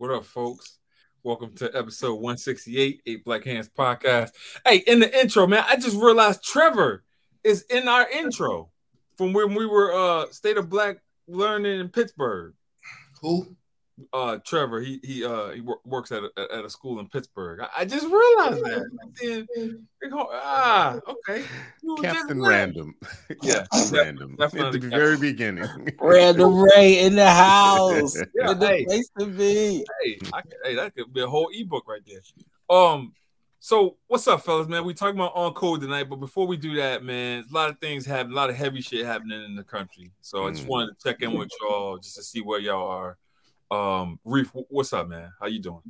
What up, folks? Welcome to episode 168, Eight Black Hands Podcast. Hey, in the intro, man, I just realized Trevor is in our intro from when we were uh State of Black Learning in Pittsburgh. Who? Uh Trevor, he he uh he wor- works at a, at a school in Pittsburgh. I, I just realized that. Then, ah, okay. You Captain. Random. Yeah, Captain Random. At the Captain- very beginning. Random Ray in the house. Yeah, in the hey. place to be. Hey, I, hey, that could be a whole ebook right there. Um, so what's up, fellas, man? We talking about on code tonight, but before we do that, man, a lot of things happen, a lot of heavy shit happening in the country. So I just Mm. wanted to check in with y'all just to see where y'all are. Um, Reef, what's up, man? How you doing?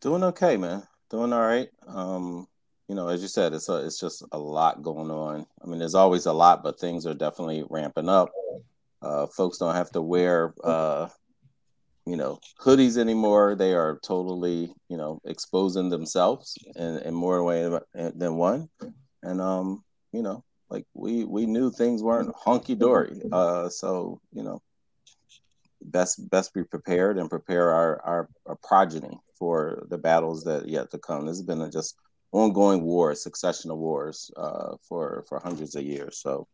Doing okay, man. Doing all right. Um, you know, as you said, it's a, it's just a lot going on. I mean, there's always a lot, but things are definitely ramping up. Uh, folks don't have to wear, uh, you know, hoodies anymore. They are totally, you know, exposing themselves in, in more ways than one. And um, you know, like we we knew things weren't hunky dory. Uh, so you know, best best be prepared and prepare our, our our progeny for the battles that yet to come. This has been a just ongoing war, a succession of wars uh, for for hundreds of years. So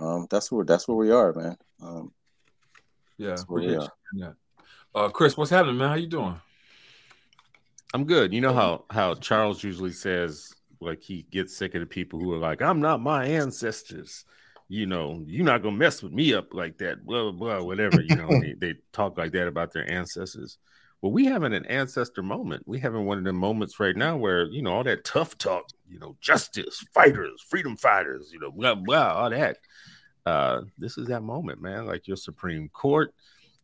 um, that's where that's where we are, man. Um, Yeah, That's where we are. you hearing. Uh, Chris, what's happening, man? How you doing? I'm good. You know how how Charles usually says like he gets sick of the people who are like, I'm not my ancestors. You know, you're not gonna mess with me up like that, blah blah blah, whatever. You know, they, they talk like that about their ancestors. Well, we having an ancestor moment. We having one of the moments right now where you know all that tough talk, you know, justice, fighters, freedom fighters, you know, blah blah, all that. Uh, this is that moment, man. Like your Supreme Court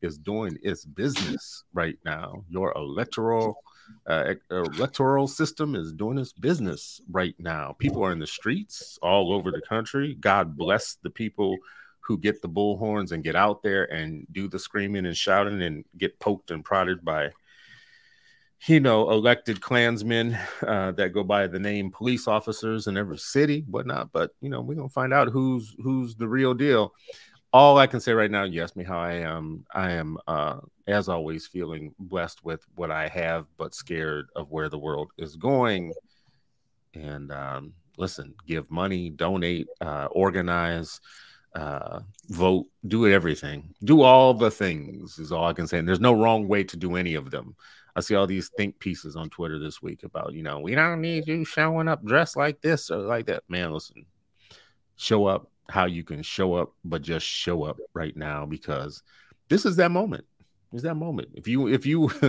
is doing its business right now. Your electoral uh, electoral system is doing its business right now. People are in the streets all over the country. God bless the people who get the bullhorns and get out there and do the screaming and shouting and get poked and prodded by, you know, elected Klansmen uh, that go by the name police officers in every city, whatnot. But you know, we're gonna find out who's who's the real deal. All I can say right now, asked me how I am. I am, uh, as always, feeling blessed with what I have, but scared of where the world is going. And um, listen, give money, donate, uh, organize, uh, vote, do everything, do all the things is all I can say. And there's no wrong way to do any of them. I see all these think pieces on Twitter this week about, you know, we don't need you showing up dressed like this or like that. Man, listen, show up how you can show up, but just show up right now because this is that moment. It's that moment. If you, if you,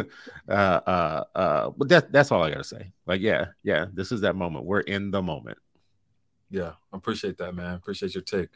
uh, uh, uh, but that, that's all I gotta say. Like, yeah, yeah, this is that moment. We're in the moment. Yeah, I appreciate that, man. Appreciate your take.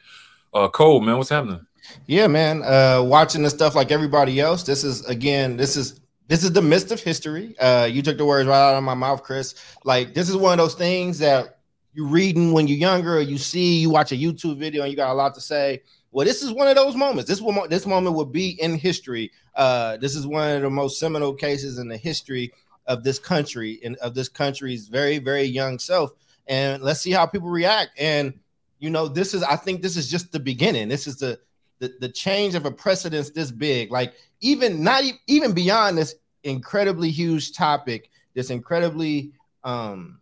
Uh, Cole, man, what's happening? Yeah, man. Uh, watching the stuff like everybody else. This is again. This is this is the midst of history. Uh, you took the words right out of my mouth, Chris. Like this is one of those things that you reading when you're younger, or you see, you watch a YouTube video, and you got a lot to say. Well, this is one of those moments. This this moment will be in history. Uh, this is one of the most seminal cases in the history of this country and of this country's very, very young self. And let's see how people react. And you know, this is I think this is just the beginning. This is the the, the change of a precedence this big. Like even not even beyond this incredibly huge topic, this incredibly um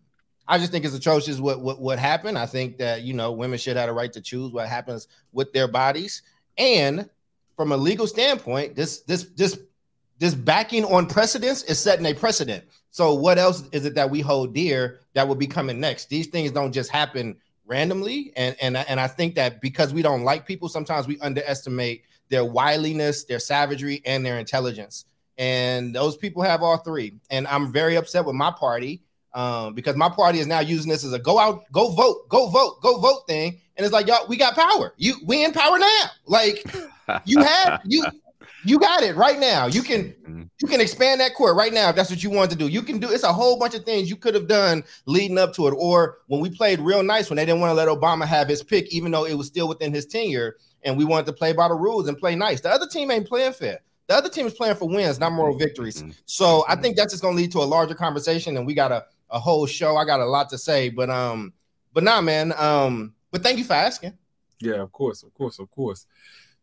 I just think it's atrocious what what what happened. I think that you know women should have a right to choose what happens with their bodies. And from a legal standpoint, this this this this backing on precedence is setting a precedent. So what else is it that we hold dear that will be coming next? These things don't just happen randomly, and and and I think that because we don't like people, sometimes we underestimate their wiliness, their savagery, and their intelligence. And those people have all three. And I'm very upset with my party um, because my party is now using this as a go out, go vote, go vote, go vote thing. And it's like, y'all, we got power. You we in power now. Like you have you you got it right now. You can Mhm. you can expand that court right now if that's what you want to do. You can do it's a whole bunch of things you could have done leading up to it. Or when we played real nice when they didn't want to let Obama have his pick, even though it was still within his tenure, and we wanted to play by the rules and play nice. The other team ain't playing fair. The other team is playing for wins, not moral victories. Mhm. So I think that's just gonna lead to a larger conversation, and we got a, whole show. I got a lot to say, but um, but nah, man. Um, but thank you for asking. Yeah, of course, of course, of course,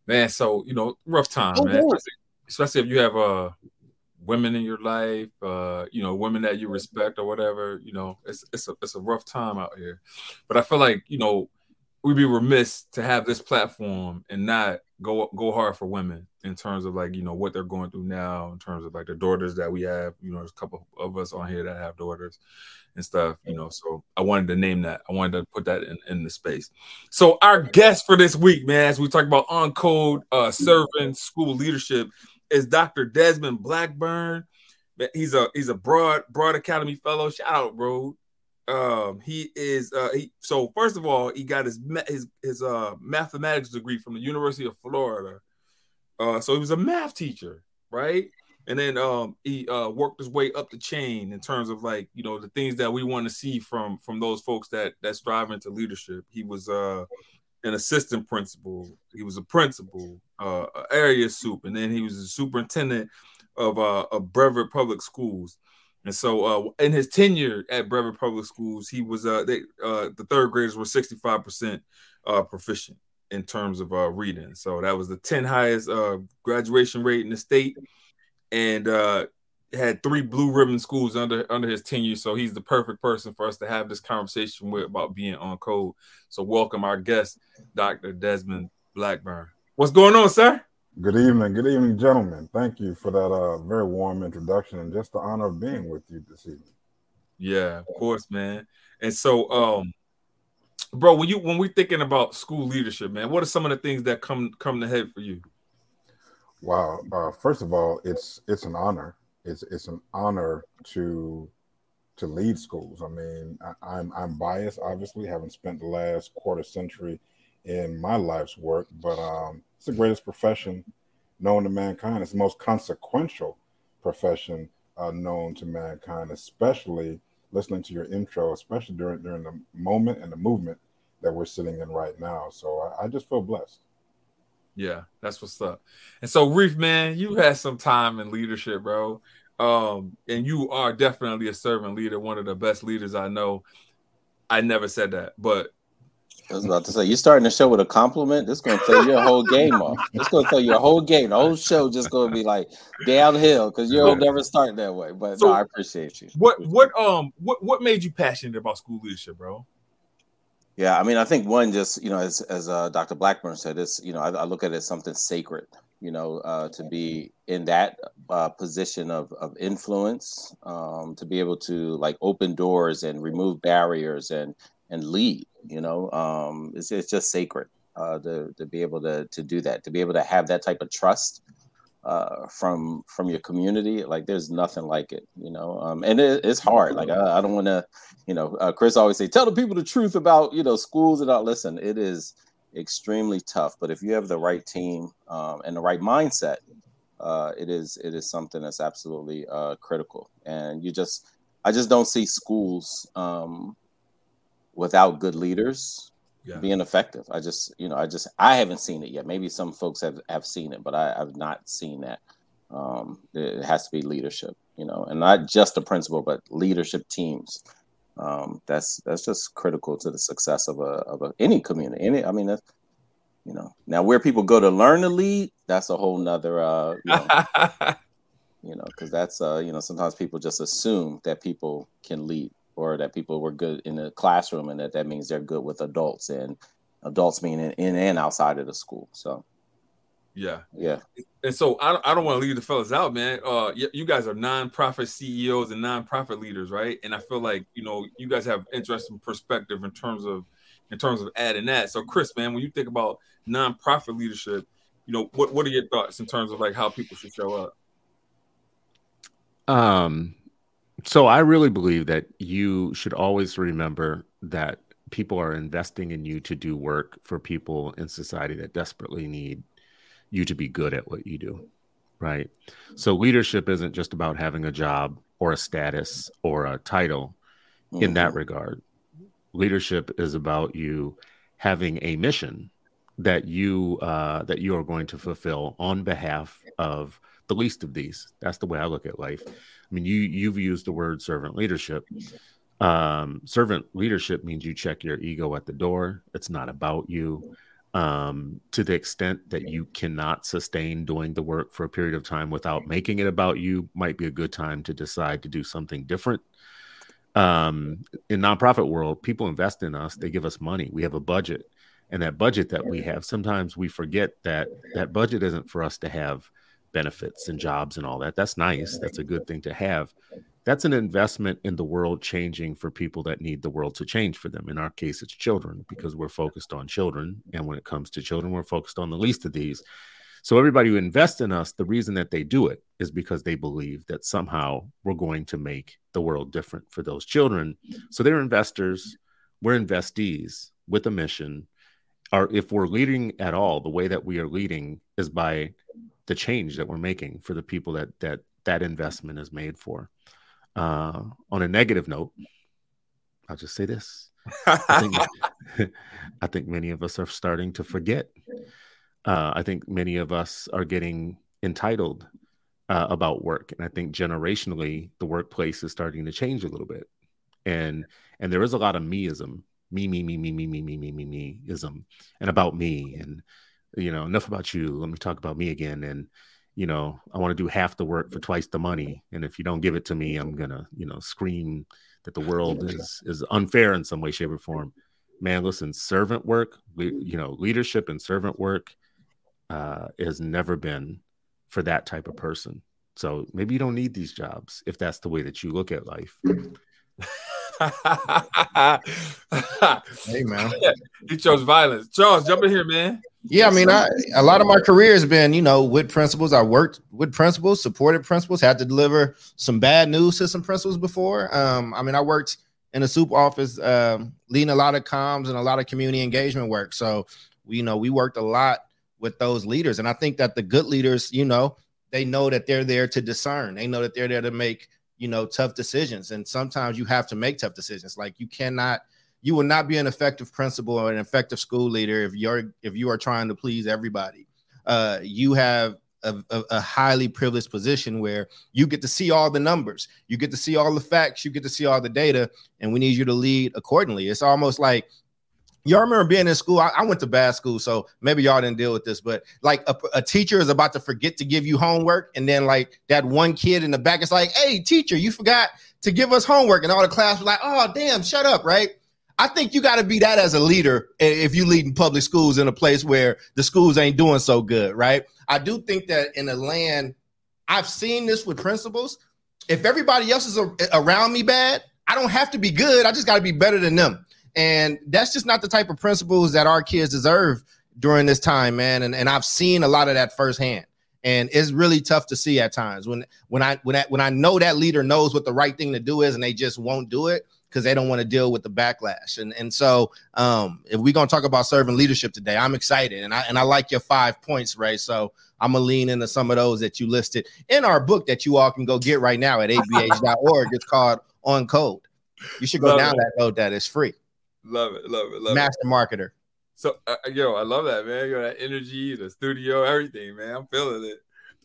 man. So you know, rough time, Oh, man. Especially, especially if you have uh women in your life, uh, you know, women that you respect or whatever, you know, it's it's a it's a rough time out here. But I feel like, you know, we'd be remiss to have this platform and not go go hard for women in terms of like, you know, what they're going through now, in terms of like the daughters that we have, you know, there's a couple of us on here that have daughters and stuff, you know. So I wanted to name that. I wanted to put that in, in the space. So our guest for this week, man, as we talk about on code uh serving school leadership is Dr. Desmond Blackburn. He's a he's a broad broad academy fellow. Shout out, bro. Um, he is uh he so first of all, he got his his his uh mathematics degree from the University of Florida. Uh, so he was a math teacher, right? And then um he uh worked his way up the chain in terms of like you know the things that we want to see from from those folks that that strive into leadership. He was uh an assistant principal. He was a principal, uh, area soup, and then he was a superintendent of uh, of Brevard Public Schools. And so, uh, in his tenure at Brevard Public Schools, he was uh, they uh, the third graders were sixty five percent uh, proficient in terms of uh, reading. So that was the 10 highest uh, graduation rate in the state, and uh, had three blue ribbon schools under under his tenure, so he's the perfect person for us to have this conversation with about being on code. So welcome our guest, Dr. Desmond Blackburn. What's going on, sir? Good evening, good evening, gentlemen. Thank you for that uh, very warm introduction and just the honor of being with you this evening. Yeah, of course, man. And so, um, bro, when you when we're thinking about school leadership, man, what are some of the things that come come to head for you? Wow. Uh, first of all, it's it's an honor it's it's an honor to to lead schools. I mean, I, I'm, I'm biased, obviously, haven't spent the last quarter century in my life's work, but um, it's the greatest profession known to mankind. It's the most consequential profession uh, known to mankind, especially listening to your intro, especially during during the moment and the movement that we're sitting in right now. So I, I just feel blessed. Yeah, that's what's up. And so, Reef, man, you had some time in leadership, bro. Um, and you are definitely a servant leader, one of the best leaders I know. I never said that, but I was about to say, you're starting the show with a compliment. This going to throw your whole game off. It's going to throw your whole game. The whole show just going to be like downhill because you'll never start that way. But so, no, I appreciate you. What what um what what made you passionate about school leadership, bro? Yeah, I mean, I think one just you know, as as uh, Dr. Blackburn said, it's you know, I, I, look at it as something sacred. You know, uh, to be in that uh, position of of influence, um, to be able to like open doors and remove barriers and and lead. You know, um, it's it's just sacred uh, to to be able to to do that, to be able to have that type of trust uh, from from your community. Like there's nothing like it you know? Um, and it, it's hard. Like i, I don't want to you know uh, chris always say tell the people the truth about you know schools and not listen it is extremely tough but if you have the right team um, and the right mindset uh, it is it is something that's absolutely uh, critical. And you just i just don't see schools um, without good leaders yeah. being effective. I just, you know, I just, I haven't seen it yet. Maybe some folks have, have seen it, but I, have not seen that. Um, it has to be leadership, you know, and not just the principal, but leadership teams. Um, that's that's just critical to the success of a of a, any community. Any, I mean, that's, you know, now where people go to learn to lead, that's a whole nother, uh, you know, you know, because that's, uh, you know, sometimes people just assume that people can lead or that people were good in the classroom and that that means they're good with adults and adults meaning in and outside of the school. So yeah. yeah. And so i, I don't want to leave the fellas out man. Uh you guys are nonprofit ceos and nonprofit leaders right? And i feel like you know you guys have interesting perspective in terms of in terms of adding that. So chris man when you think about nonprofit leadership you know what what are your thoughts in terms of like how people should show up? Um so I really believe that you should always remember that people are investing in you to do work for people in society that desperately need you to be good at what you do. Right. So leadership isn't just about having a job or a status or a title mm-hmm. in that mm-hmm. regard. Leadership is about you having a mission that you uh, that you are going to fulfill on behalf of the least of these. That's the way I look at life. I mean, you you've used the word servant leadership. Um, servant leadership means you check your ego at the door. It's not about you. um, to the extent that you cannot sustain doing the work for a period of time without making it about you might be a good time to decide to do something different um, in nonprofit world people invest in us they give us money we have a budget and that budget that we have sometimes we forget that that budget isn't for us to have benefits and jobs and all that that's nice that's a good thing to have that's an investment in the world changing for people that need the world to change for them. In our case, it's children because we're focused on children. And when it comes to children, we're focused on the least of these. So, everybody who invests in us, the reason that they do it is because they believe that somehow we're going to make the world different for those children. So, they're investors, we're investees with a mission. Or if we're leading at all, the way that we are leading is by the change that we're making for the people that that that investment is made for. Uh, on a negative note, I'll just say this. I think, I think many of us are starting to forget. Uh, I think many of us are getting entitled uh, about work, and I think generationally the workplace is starting to change a little bit. And and there is a lot of meism, me, me, me, me, me, me, me, me, me, me ism, and about me, and you know, enough about you. Let me talk about me again, and you know, I want to do half the work for twice the money. And if you don't give it to me, I'm gonna, you know, scream that the world is is unfair in some way, shape, or form. Man, listen, servant work, you know, leadership and servant work uh, has never been for that type of person. So maybe you don't need these jobs if that's the way that you look at life. hey man, he chose violence. Charles, jump in here, man. Yeah, I mean, I, a lot of my career has been, you know, with principals. I worked with principals, supported principals, had to deliver some bad news to some principals before. Um, I mean, I worked in a soup office, um, leading a lot of comms and a lot of community engagement work. So, you know, we worked a lot with those leaders, and I think that the good leaders, you know, they know that they're there to discern. They know that they're there to make, you know, tough decisions, and sometimes you have to make tough decisions. Like you cannot you will not be an effective principal or an effective school leader if you're if you are trying to please everybody. Uh, you have a, a, a, highly privileged position where you get to see all the numbers, you get to see all the facts, you get to see all the data, and we need you to lead accordingly. It's almost like y'all remember being in school. I, I went to bad school, so maybe y'all didn't deal with this, but like a, a, teacher is about to forget to give you homework, and then like that one kid in the back is like, "Hey, teacher, you forgot to give us homework," and all the class was like, "Oh, damn, shut up!" Right? I think you got to be that as a leader if you lead in public schools in a place where the schools ain't doing so good, right? I do think that in a land, I've seen this with principals. If everybody else is around me bad, I don't have to be good. I just got to be better than them. And that's just not the type of principles that our kids deserve during this time, man. And, and I've seen a lot of that firsthand. And it's really tough to see at times when when I when I when I know that leader knows what the right thing to do is and they just won't do it because they don't want to deal with the backlash. And and so um, if we're gonna talk about servant leadership today, I'm excited and I and I like your five points, Ray. So I'm gonna lean into some of those that you listed in our book that you all can go get right now at abh.org. It's called On Code. You should go love download that. It's free. Love it, love it, love Master it. marketer. So uh, uh, yo, I love that man. Yo, that energy, the studio, everything, man. I'm feeling it.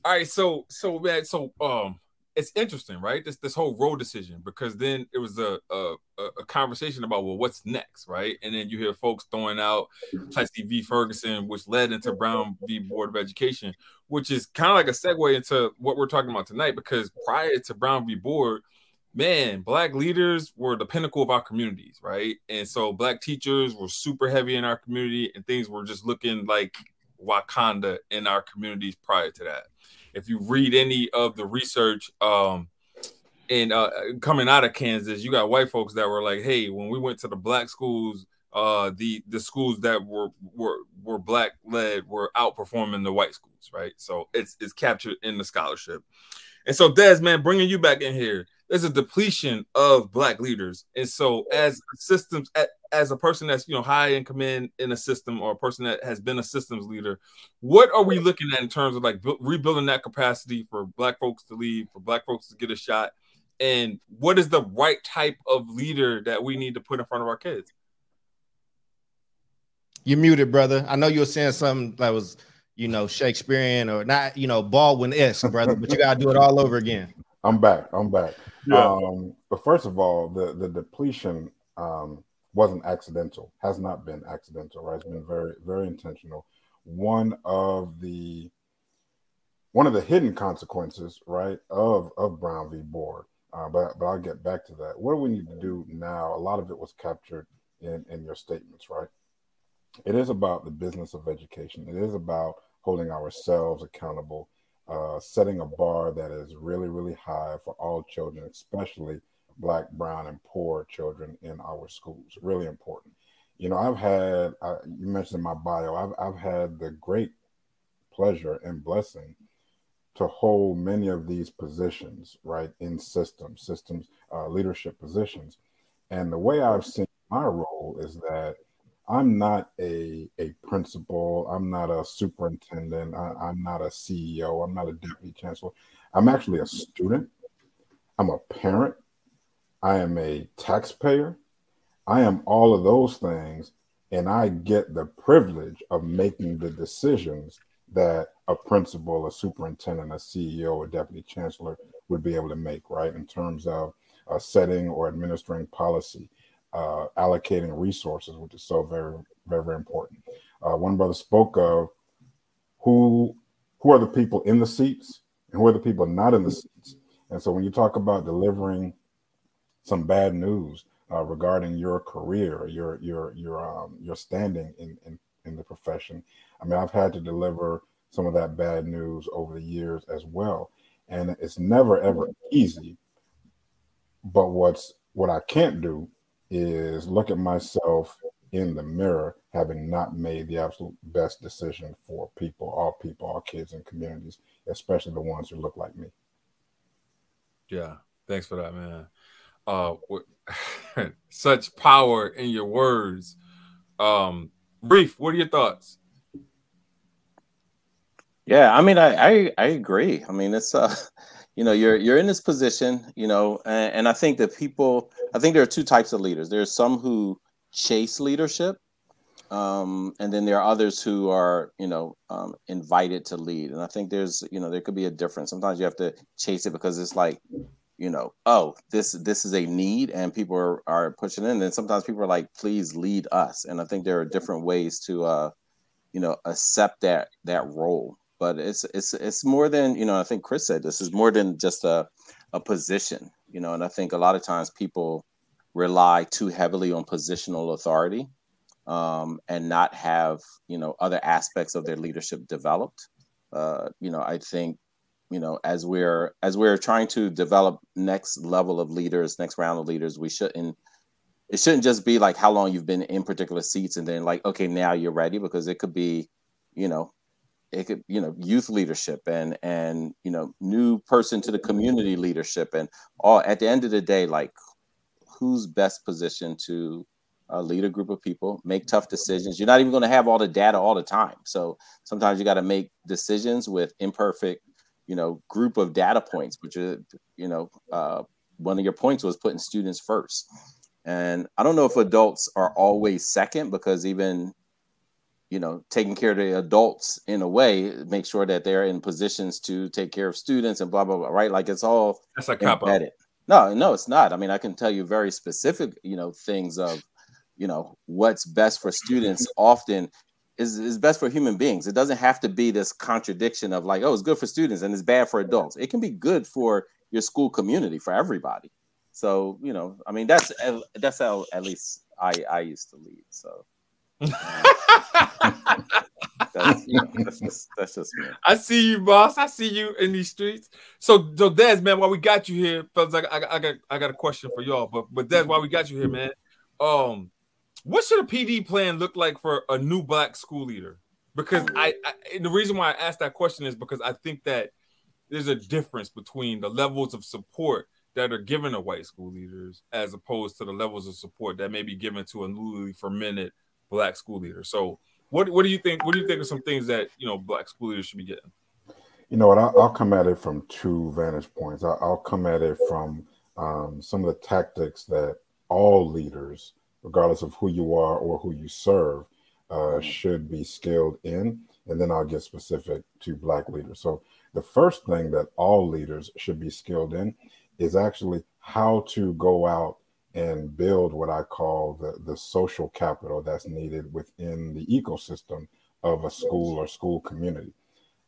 All right, so so man, so um it's interesting, right? This this whole Roe decision because then it was a, a a conversation about well, what's next, right? And then you hear folks throwing out Plessy v. Ferguson, which led into Brown v. Board of Education, which is kind of like a segue into what we're talking about tonight. Because prior to Brown v. Board, man, black leaders were the pinnacle of our communities, right? And so black teachers were super heavy in our community, and things were just looking like Wakanda in our communities prior to that if you read any of the research um and uh, coming out of Kansas, you got white folks that were like, "Hey, when we went to the black schools, uh, the the schools that were were were black led were outperforming the white schools, right? So it's it's captured in the scholarship. And so, Des, man, bringing you back in here, there's a depletion of black leaders, and so as systems, as a person that's you know high in command in a system, or a person that has been a systems leader, what are we looking at in terms of like bu- rebuilding that capacity for black folks to leave, for black folks to get a shot, and what is the right type of leader that we need to put in front of our kids? You're muted, brother. I know you were saying something that was, you know, Shakespearean or not, you know, Baldwin esque, brother. but you gotta do it all over again. I'm back. I'm back. Yeah. Um, but first of all, the the depletion um, wasn't accidental, has not been accidental, right? It's been very, very intentional. One of the one of the hidden consequences, right, of of Brown v. Board. Uh, but but I'll get back to that. What do we need to do now? A lot of it was captured in in your statements, right? It is about the business of education. It is about holding ourselves accountable, uh, setting a bar that is really really high for all children, especially Black, Brown, and poor children in our schools. Really important. You know, I've had uh, you mentioned my bio. I've I've had the great pleasure and blessing to hold many of these positions, right, in systems, systems, uh, leadership positions. And the way I've seen my role is that I'm not a, a principal, I'm not a superintendent, I, am not a CEO, I'm not a deputy chancellor. I'm actually a student, I'm a parent, I am a taxpayer, I am all of those things, and I get the privilege of making the decisions that a principal, a superintendent, a CEO, a deputy chancellor would be able to make, right? In terms of uh, setting or administering policy, uh, allocating resources, which is so very, very, very important. Uh, one brother spoke of who who are the people in the seats and who are the people not in the seats. And so when you talk about delivering some bad news uh, regarding your career, your your your um, your standing in, in in the profession, I mean, I've had to deliver some of that bad news over the years as well. And it's never ever easy. But what's what I can't do is look at myself in the mirror having not made the absolute best decision for people, all people, all kids and communities, especially the ones who look like me. Yeah, thanks for that, man. Uh, such power in your words. Um, Reef. What are your thoughts? Yeah, I mean, I, I I agree. I mean, it's uh, you know, you're you're in this position, you know, and, and I think that people, I think there are two types of leaders. There's some who chase leadership, um, and then there are others who are, you know, um, invited to lead. And I think there's, you know, there could be a difference. Sometimes you have to chase it because it's like, you know, oh, this this is a need, and people are, are pushing in. And sometimes people are like, please lead us. And I think there are different ways to, uh, you know, accept that that role but it's it's it's more than you know. I think Chris said this is more than just a a position, you know. And I think a lot of times people rely too heavily on positional authority um, and not have you know other aspects of their leadership developed. Uh, you know, I think you know as we're as we're trying to develop next level of leaders, next round of leaders, we shouldn't it shouldn't just be like how long you've been in particular seats and then like okay now you're ready because it could be you know it could you know youth leadership and and you know new person to the community leadership and all at the end of the day like who's best positioned to uh, lead a group of people make tough decisions? You're not even going to have all the data all the time. So sometimes you got to make decisions with imperfect you know group of data points which is you know uh, one of your points was putting students first. And i don't know if adults are always second because even you know, taking care of the adults in a way, make sure that they're in positions to take care of students and blah blah blah. Right? Like it's all that's a cop out No, no, it's not. I mean, I can tell you very specific, you know, things of, you know, what's best for students. Often is is best for human beings. It doesn't have to be this contradiction of like, oh, it's good for students and it's bad for adults. It can be good for your school community for everybody. So you know, I mean, that's that's how at least I I used to lead. So that's, that's, just, that's just me. I see you, boss. I see you in these streets. So, so Des, man, while we got you here, fellas, I, I, I got I got a question for y'all. But but Des, while we got you here, man, um, what should a PD plan look like for a new black school leader? Because I, I the reason why I asked that question is because I think that there's a difference between the levels of support that are given to white school leaders as opposed to the levels of support that may be given to a newly fermented black school leaders. So what what do you think? What do you think of some things that you know black school leaders should be getting? You know what? I'll, I'll come at it from two vantage points. I'll, I'll come at it from um, some of the tactics that all leaders, regardless of who you are or who you serve, uh, should be skilled in, and then I'll get specific to black leaders. So the first thing that all leaders should be skilled in is actually how to go out and build what I call the, the social capital that's needed within the ecosystem of a school or school community.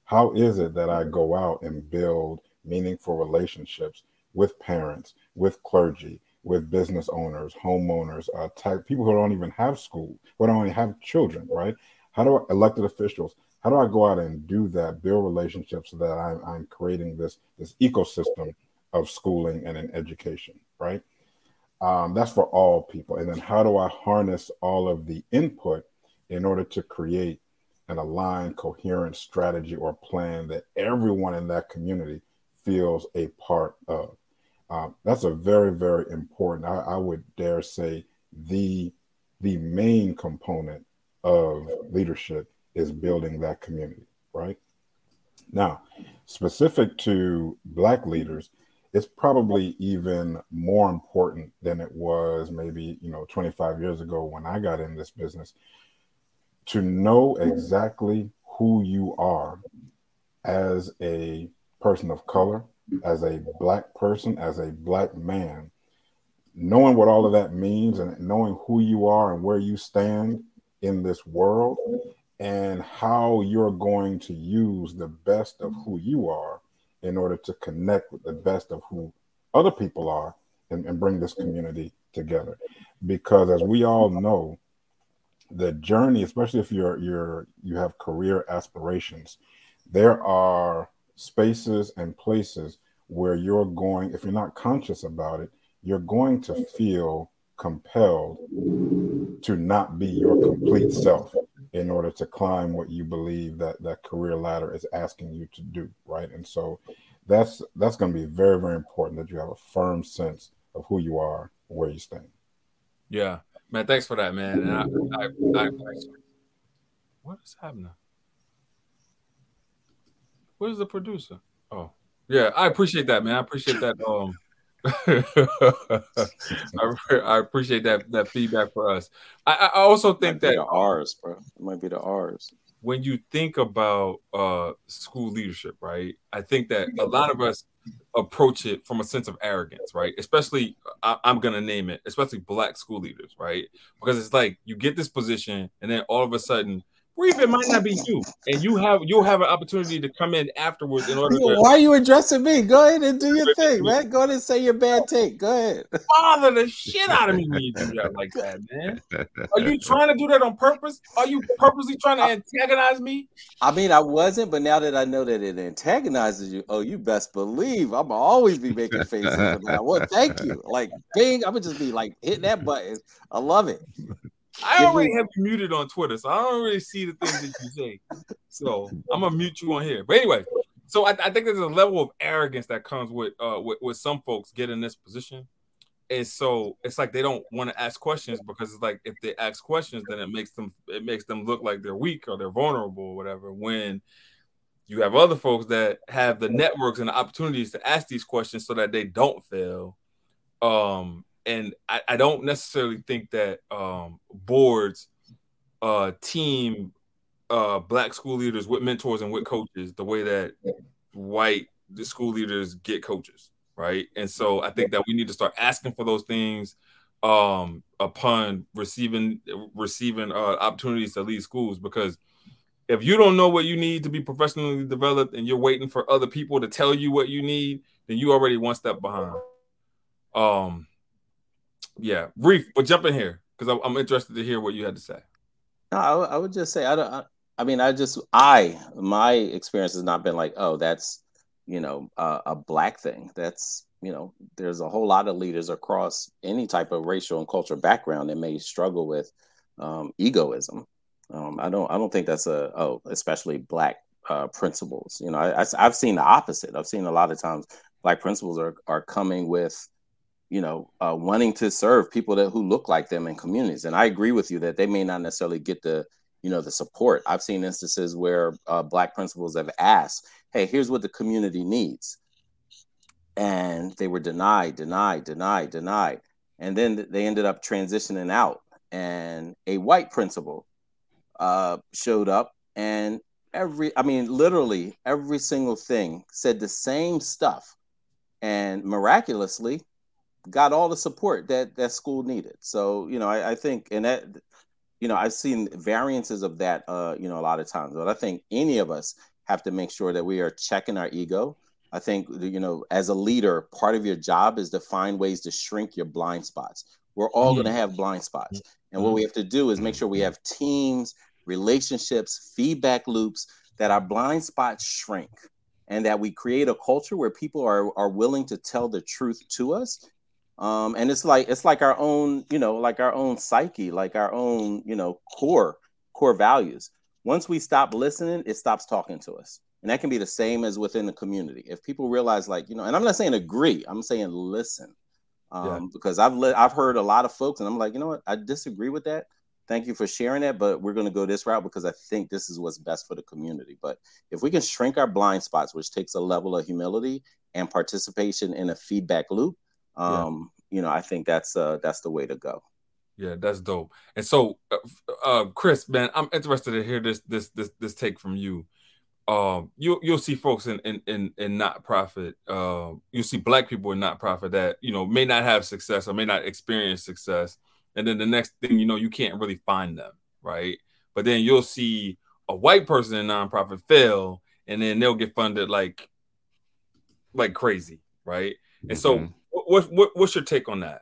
How is it that I go out and build meaningful relationships with parents, with clergy, with business owners, homeowners, uh, people who don't even have school, who don't even have children, right? How do I, elected officials? How do I go out and do that, build relationships so that I'm, I'm creating this this ecosystem of schooling and an education, right? Um, that's for all people. And then how do I harness all of the input in order to create an aligned, coherent strategy or plan that everyone in that community feels a part of? Um, that's a very, very important. I, I would dare say the the main component of leadership is building that community, right? Now, specific to Black leaders, it's probably even more important than it was maybe, you know, 25 years ago when I got in this business to know exactly who you are as a person of color, as a black person, as a black man, knowing what all of that means and knowing who you are and where you stand in this world and how you're going to use the best of who you are in order to connect with the best of who other people are and, and bring this community together. Because as we all know, the journey, especially if you're you're you have career aspirations, there are spaces and places where you're going, if you're not conscious about it, you're going to feel compelled to not be your complete self in order to climb what you believe that that career ladder is asking you to do right? And so that's that's going to be very very important that you have a firm sense of who you are where you stand. Yeah. Man thanks for that man. And I, I, I, what is happening? Where's the producer? Oh. Yeah i appreciate that man. I appreciate that um I, I, appreciate that that feedback for us. I, I also think that the R's, bro. It might be the R's. When you think about uh, school leadership, right? I think that a lot of us approach it from a sense of arrogance, right? Especially, I, I'm gonna name it, especially black school leaders, right? Because it's like you get this position, and then all of a sudden or even it might not be you, and you have you'll have an opportunity to come in afterwards in order. To, Why are you addressing me? Go ahead and do your thing, man. Go ahead and say your bad take. Go ahead. Bother the shit out of me when you do that like that, man. Are you trying to do that on purpose? Are you purposely trying to antagonize me? I mean, I wasn't, but now that I know that it antagonizes you, oh, you best believe I'm going to always be making faces. Well, thank you. Like, bing, I'm gonna just be like hitting that button. I love it. I already have you muted on Twitter, so I don't really see the things that you say. So I'm gonna mute you on here. But anyway, so I, I think there's a level of arrogance that comes with uh with, with some folks get in this position. And so it's like they don't want to ask questions because it's like if they ask questions, then it makes them it makes them look like they're weak or they're vulnerable or whatever. When you have other folks that have the networks and the opportunities to ask these questions so that they don't fail. Um, and I, I don't necessarily think that um, boards uh, team uh, black school leaders with mentors and with coaches the way that white the school leaders get coaches, right? And so I think that we need to start asking for those things um, upon receiving receiving uh, opportunities to lead schools because if you don't know what you need to be professionally developed and you're waiting for other people to tell you what you need, then you already one step behind. Um, yeah, Reef, but jump in here because I'm interested to hear what you had to say. No, I, I would just say I don't. I, I, mean, I just I my experience has not been like, oh, that's you know uh, a black thing. That's you know, there's a whole lot of leaders across any type of racial and cultural background that may struggle with um, egoism. Um, I don't I don't think that's a oh, especially black uh, principals. You know, I, I, I've seen the opposite. I've seen a lot of times black principals are are coming with you know, uh, wanting to serve people that who look like them in communities. And I agree with you that they may not necessarily get the, you know, the support. I've seen instances where uh, black principals have asked, "Hey, here's what the community needs," and they were denied, denied, denied, denied, and then they ended up transitioning out. And a white principal uh, showed up, and every, I mean, literally every single thing said the same stuff, and miraculously got all the support that that school needed. So you know, I, I think, and that you know, I've seen variances of that, uh, you know, a lot of times. But I think any of us have to make sure that we are checking our ego. I think, you know, as a leader, part of your job is to find ways to shrink your blind spots. We're all mm-hmm. going to have blind spots. And what we have to do is make sure we have teams, relationships, feedback loops that our blind spots shrink and that we create a culture where people are, are willing to tell the truth to us um, and it's like it's like our own you know like our own psyche like our own you know core core values. Once we stop listening it stops talking to us. And that can be the same as within the community. If people realize like you know and i'm not saying agree i'm saying listen. Um, yeah. because i've li- i've heard a lot of folks and i'm like you know what? I disagree with that. Thank you for sharing that but we're going to go this route because i think this is what's best for the community. But if we can shrink our blind spots which takes a level of humility and participation in a feedback loop um, yeah. you know, I think that's uh that's the way to go. Yeah, that's dope. And so, uh, uh, Chris, man, I'm interested to hear this this this this take from you. Um, you you'll see folks in in in, in not profit. Uh, you see black people in not profit that you know may not have success or may not experience success, and then the next thing you know, you can't really find them, right? But then you'll see a white person in nonprofit fail, and then they'll get funded like like crazy, right? And mm-hmm. so what, what what's your take on that?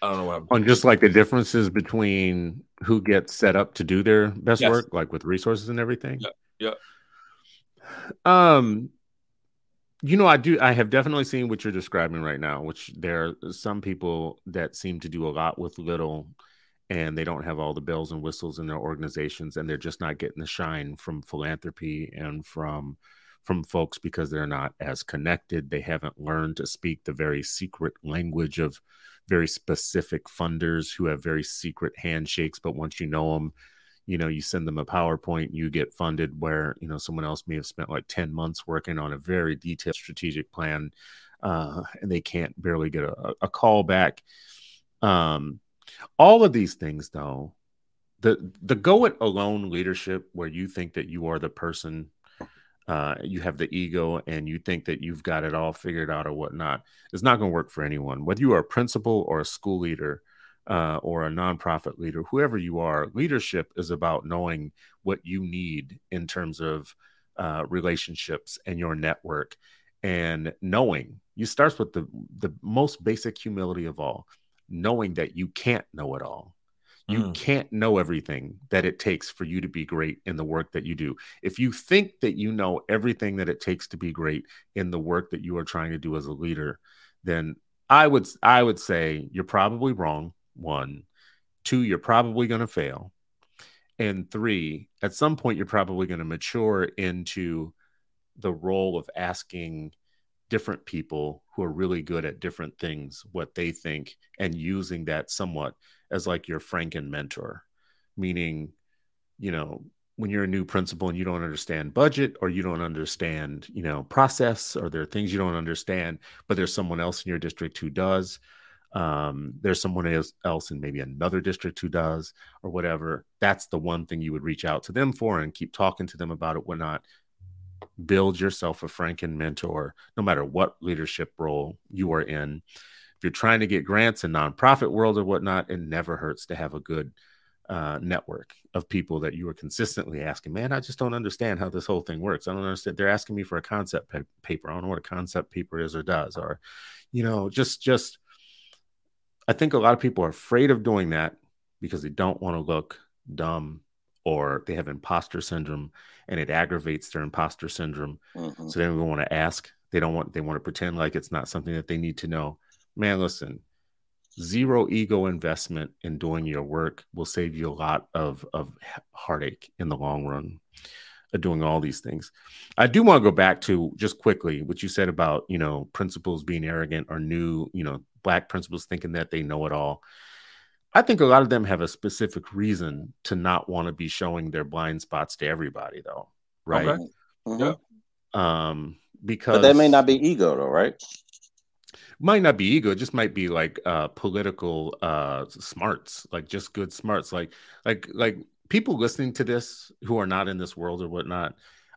I don't know what. On just like the differences between who gets set up to do their best yes. work, like with resources and everything. Yeah. Yeah. Um, you know, I do. I have definitely seen what you're describing right now. Which there are some people that seem to do a lot with little, and they don't have all the bells and whistles in their organizations, and they're just not getting the shine from philanthropy and from from folks because they're not as connected. They haven't learned to speak the very secret language of very specific funders who have very secret handshakes. But once you know them, you know, you send them a PowerPoint, you get funded where, you know, someone else may have spent like 10 months working on a very detailed strategic plan uh, and they can't barely get a, a call back. Um, all of these things, though, the the go it alone leadership where you think that you are the person uh, you have the ego and you think that you've got it all figured out or whatnot, it's not going to work for anyone. Whether you are a principal or a school leader uh, or a nonprofit leader, whoever you are, leadership is about knowing what you need in terms of uh, relationships and your network and knowing you starts with the the most basic humility of all knowing that you can't know it all you mm. can't know everything that it takes for you to be great in the work that you do. If you think that you know everything that it takes to be great in the work that you are trying to do as a leader, then I would I would say you're probably wrong. One, two, you're probably going to fail. And three, at some point you're probably going to mature into the role of asking different people who are really good at different things what they think and using that somewhat as like your franken mentor meaning you know when you're a new principal and you don't understand budget or you don't understand you know process or there are things you don't understand but there's someone else in your district who does um, there's someone else in maybe another district who does or whatever that's the one thing you would reach out to them for and keep talking to them about it whatnot. Build yourself a franken mentor no matter what leadership role you are in if you're trying to get grants in nonprofit world or whatnot, it never hurts to have a good uh, network of people that you are consistently asking, man, I just don't understand how this whole thing works. I don't understand. They're asking me for a concept pa- paper. I don't know what a concept paper is or does, or, you know, just, just, I think a lot of people are afraid of doing that because they don't want to look dumb or they have imposter syndrome and it aggravates their imposter syndrome. Mm-hmm. So they don't want to ask. They don't want, they want to pretend like it's not something that they need to know man, listen, zero ego investment in doing your work will save you a lot of, of heartache in the long run of doing all these things. I do want to go back to just quickly what you said about, you know, principals being arrogant or new, you know, black principals thinking that they know it all. I think a lot of them have a specific reason to not want to be showing their blind spots to everybody though, right? Okay. Mm-hmm. Um because But that may not be ego though, right? Might not be ego it just might be like uh political uh smarts like just good smarts like like like people listening to this who are not in this world or whatnot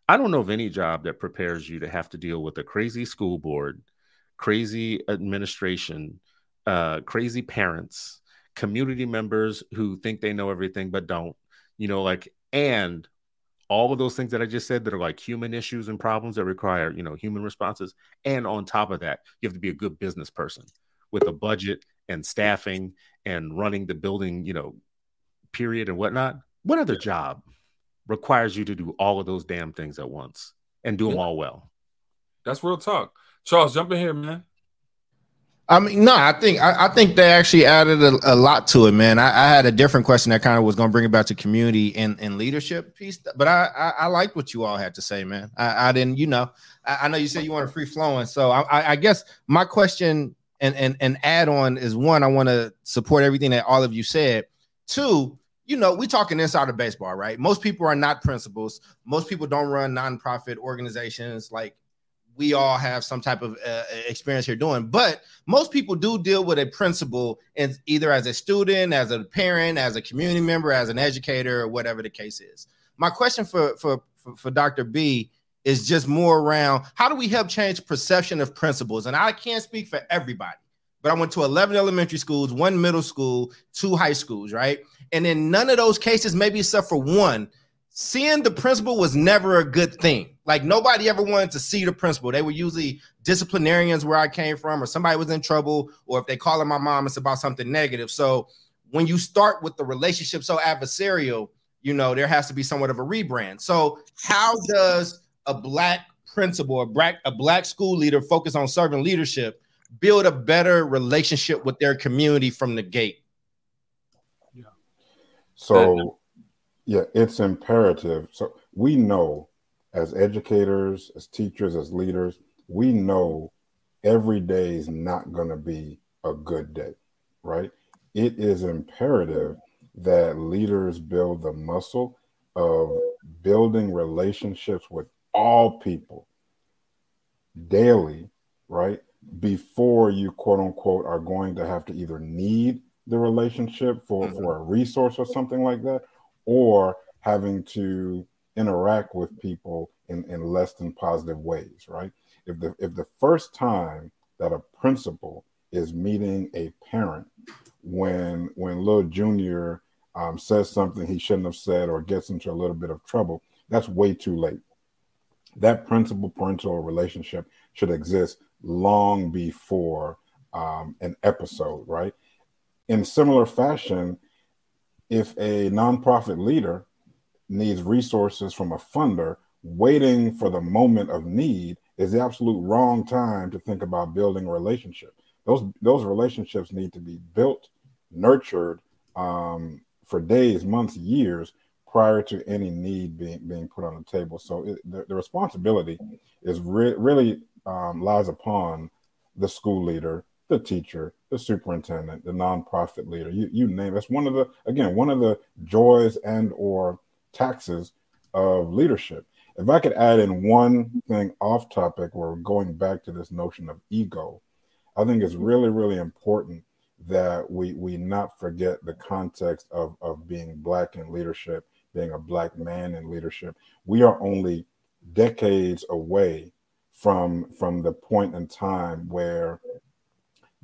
i don't know of any job that prepares you to have to deal with a crazy school board crazy administration, uh, crazy parents, community members who think they know everything but don't, you know, like, and all of those things that I just said that are like human issues and problems that require, you know, human responses. And on top of that, you have to be a good business person with a budget and staffing and running the building, you know, period and whatnot. What other job requires you to do all of those damn things at once and do them all well? That's real talk. Charles, jump in here, man. I mean, no, I think I, I think they actually added a, a lot to it, man. I, I, had a different question that kind of was going to bring about the community and, and leadership piece, but I, I, I liked what you all had to say, man. I, I didn't, you know, I, know you said you want a free flowing, so I, I guess my question and and and add on is one, I want to support everything that all of you said. Two, you know, we talking inside of baseball, right? Most people are not principals. Most people don't run nonprofit organizations like we all have some type of uh, experience here doing. But most people do deal with a principal, and either as a student, as a parent, as a community member, as an educator, or whatever the case is. My question for for for, for Dr. B is just more around how do we help change perception of principals? And I can't speak for everybody, but I went to 11 elementary schools, one middle school, two high schools, right? And in none of those cases, maybe except for one, seeing the principal was never a good thing. Like nobody ever wanted to see the principal. They were usually disciplinarians where I came from, or somebody was in trouble, or if they call my mom, it's about something negative. So when you start with the relationship so adversarial, you know, there has to be somewhat of a rebrand. So how does a black principal, a black, a black school leader focus on serving leadership, build a better relationship with their community from the gate? Yeah. So yeah, it's imperative. So we know as educators, as teachers, as leaders, we know every day is not going to be a good day, right? It is imperative that leaders build the muscle of building relationships with all people daily, right? Before you quote unquote are going to have to either need the relationship for, mm-hmm. for a resource or something like that, or having to interact with people in, in less than positive ways, right? If the if the first time that a principal is meeting a parent when when little junior um, says something he shouldn't have said or gets into a little bit of trouble, that's way too late. That principal parental relationship should exist long before um, an episode, right? In similar fashion, if a nonprofit leader needs resources from a funder, waiting for the moment of need is the absolute wrong time to think about building a relationship. Those those relationships need to be built, nurtured um, for days, months, years prior to any need being being put on the table. So it, the, the, responsibility is re- really um, lies upon the school leader, the teacher, the superintendent, the nonprofit leader. You you name it. that's one of the again one of the joys and or taxes of leadership. If I could add in one thing off topic, we're going back to this notion of ego. I think it's really, really important that we we not forget the context of of being black in leadership, being a black man in leadership. We are only decades away from from the point in time where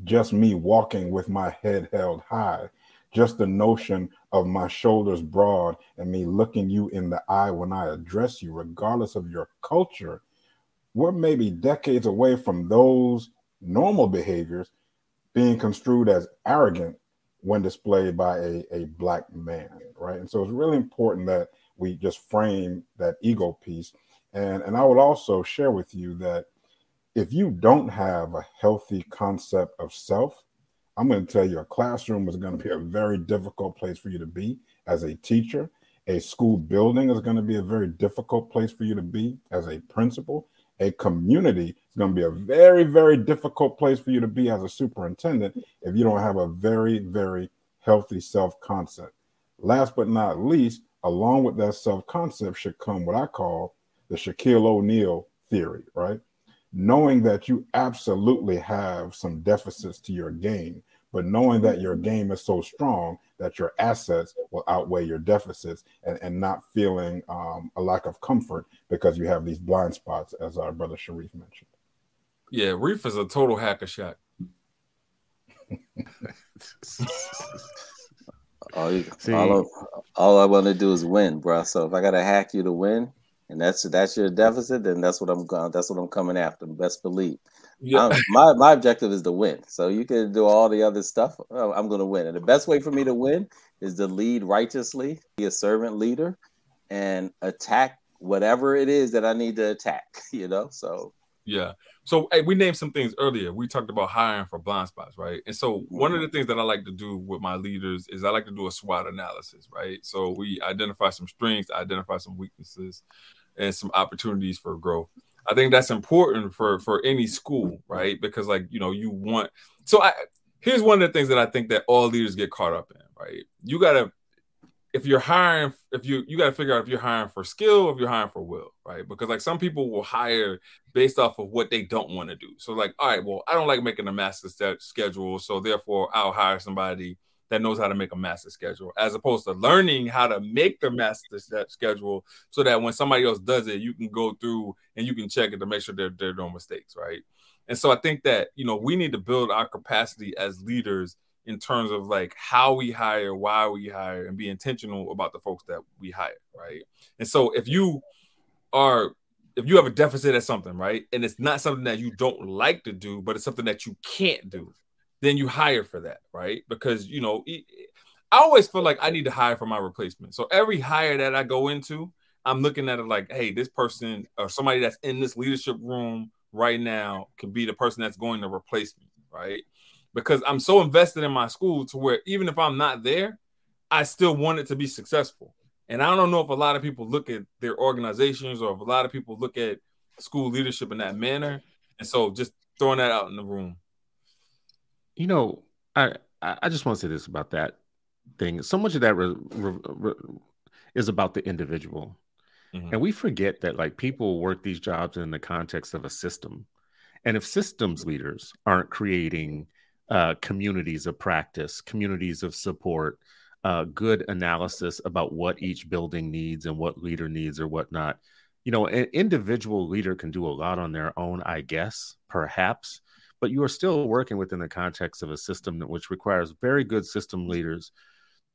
just me walking with my head held high just the notion of my shoulders broad and me looking you in the eye when I address you, regardless of your culture, we're maybe decades away from those normal behaviors being construed as arrogant when displayed by a, a black man, right? And so it's really important that we just frame that ego piece. And, and I would also share with you that if you don't have a healthy concept of self, I'm going to tell you a classroom is going to be a very difficult place for you to be as a teacher. A school building is going to be a very difficult place for you to be as a principal. A community is going to be a very, very difficult place for you to be as a superintendent if you don't have a very, very healthy self concept. Last but not least, along with that self concept should come what I call the Shaquille O'Neal theory, right? knowing that you absolutely have some deficits to your game, but knowing that your game is so strong that your assets will outweigh your deficits and, and not feeling um, a lack of comfort because you have these blind spots, as our brother Sharif mentioned. Yeah, Reef is a total Hack-a-Shaq. All, you, all, of, all I want to do is win, bro. So if I gotta hack you to win, and that's that's your deficit, then that's what I'm going. That's what I'm coming after. Best believe. Yeah, I'm- my my objective is to win. So you can do all the other stuff. uh, I'm going to win, and the best way for me to win is to lead righteously, be a servant leader, and attack whatever it is that I need to attack. You know, so yeah. So hey, we named some things earlier. We talked about hiring for blind spots, right? And so one of the things that I like to do with my leaders is I like to do a SWOT analysis, right? So we identify some strengths, identify some weaknesses, and some opportunities for growth. I think that's important for for any school, right? Because like you know, you want. So I here's one of the things that I think that all leaders get caught up in, right? You gotta if you're hiring, if you you gotta figure out if you're hiring for skill or if you're hiring for will, right? Because like some people will hire based off of what they don't want to do. So like, all right, well, I don't like making a master schedule, so therefore I'll hire somebody that knows how to make a master schedule, as opposed to learning how to make the master schedule, so that when somebody else does it, you can go through and you can check it to make sure they're they're doing mistakes, right? And so I think that you know we need to build our capacity as leaders in terms of like how we hire, why we hire, and be intentional about the folks that we hire, right? And so if you are if you have a deficit at something, right, and it's not something that you don't like to do, but it's something that you can't do, then you hire for that, right? Because you know, I always feel like I need to hire for my replacement. So every hire that I go into, I'm looking at it like, hey, this person or somebody that's in this leadership room right now can be the person that's going to replace me, right? Because I'm so invested in my school to where even if I'm not there, I still want it to be successful. And I don't know if a lot of people look at their organizations or if a lot of people look at school leadership in that manner. And so just throwing that out in the room. You know, I I just want to say this about that thing. So much of that re, re, re, is about the individual, Mhm. and we forget that like people work these jobs in the context of a system, and if systems leaders aren't creating uh, communities of practice, communities of support, uh, good analysis about what each building needs and what leader needs or whatnot. You know, an individual leader can do a lot on their own, I guess, perhaps, but you are still working within the context of a system that, which requires very good system leaders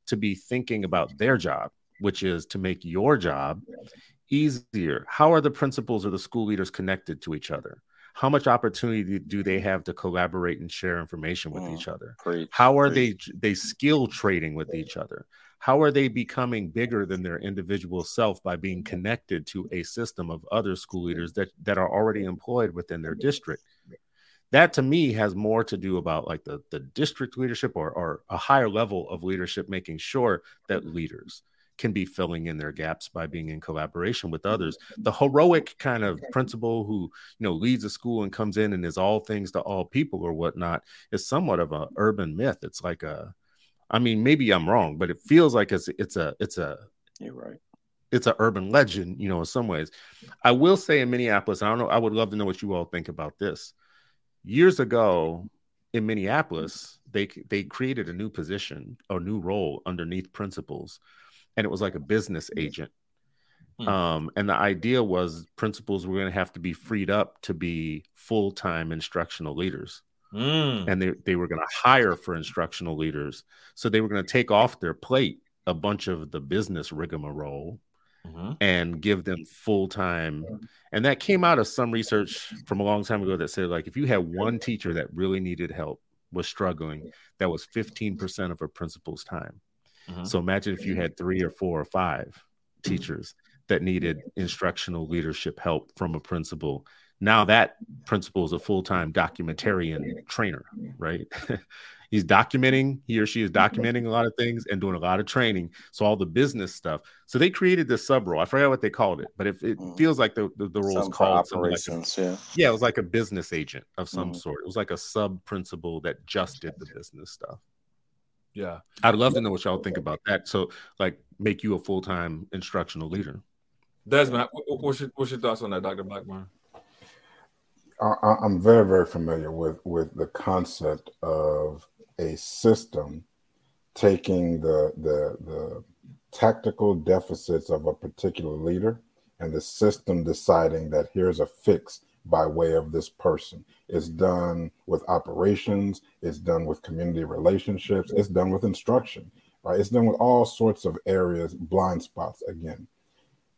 to be thinking about their job, which is to make your job easier. How are the principals or the school leaders connected to each other? How much opportunity do they have to collaborate and share information with Mm. each other? preach. How are preach. they they skill trading with each other? How are they becoming bigger than their individual self by being connected to a system of other school leaders that that are already employed within their district? That to me has more to do about like the the district leadership or or a higher level of leadership, making sure that leaders can be filling in their gaps by being in collaboration with others. Mm-hmm. The heroic kind of principal who you know leads a school and comes in and is all things to all people or whatnot is somewhat of an urban myth. It's like a, I mean, maybe I'm wrong, but it feels like it's it's a it's a You're right. it's an urban legend, you know, in some ways. I will say in Minneapolis, I don't know, I would love to know what you all think about this. Years ago in Minneapolis, they they created a new position, a new role underneath principals, and it was like a business agent. Hmm. Um, and the idea was principals were going to have to be freed up to be full time instructional leaders Mm. and they, they were going to hire for instructional leaders. So they were going to take off their plate a bunch of the business rigmarole Mhm. and give them full time. And that came out of some research from a long time ago that said, like, if you had one teacher that really needed help, was struggling, that was 15% of a principal's time. Mhm. So imagine if you had three or four or five teachers that needed instructional leadership help from a principal. Now that principal is a full-time documentarian trainer, right? He's documenting, he or she is documenting a lot of things and doing a lot of training. So all the business stuff. So they created this sub role. I forgot what they called it, but if it Mhm. feels like the the, the role is Some for called something like a- operations. yeah. yeah, it was like a business agent of some Mhm. sort. It was like a sub principal that just did the business stuff. Yeah. I'd love to know what y'all think about that. So, like, make you a full time instructional leader. Desmond, wh- wh- what's your, what's your thoughts on that, Dr. Blackburn? I, I- I'm very, very familiar with with the concept of a system taking the the the tactical deficits of a particular leader and the system deciding that here's a fix by way of this person. It's done with operations, it's done with community relationships, it's done with instruction, right? It's done with all sorts of areas, blind spots again.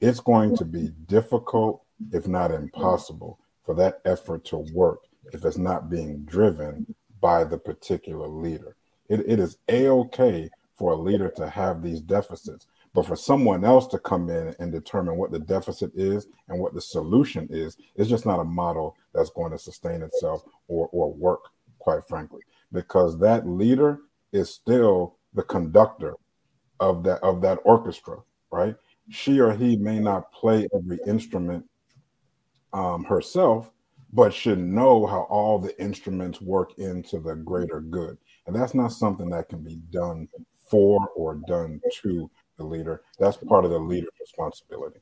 It's going to be difficult, if not impossible, for that effort to work if it's not being driven by the particular leader. It, it is a okay for a leader to have these deficits, but for someone else to come in and determine what the deficit is and what the solution is, it's just not a model that's going to sustain itself or, or work, quite frankly, because that leader is still the conductor of that of that orchestra, right? She or he may not play every instrument um, herself, but should know how all the instruments work into the greater good. And that's not something that can be done for or done to the leader. That's part of the leader's responsibility.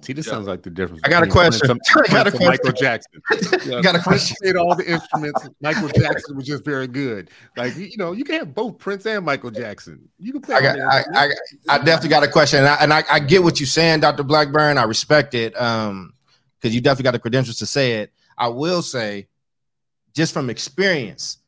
See, this sounds like the difference. I got a question. Prince and- I got a Prince and Michael question. Jackson. I got a Prince question. played all the instruments. Michael Jackson was just very good. Like you know, you can have both Prince and Michael Jackson. You can play. I got, I. I, I definitely got a question, and I, and I, I get what you're saying, Dr. Blackburn. I respect it, um, because you definitely got the credentials to say it. I will say, just from experience,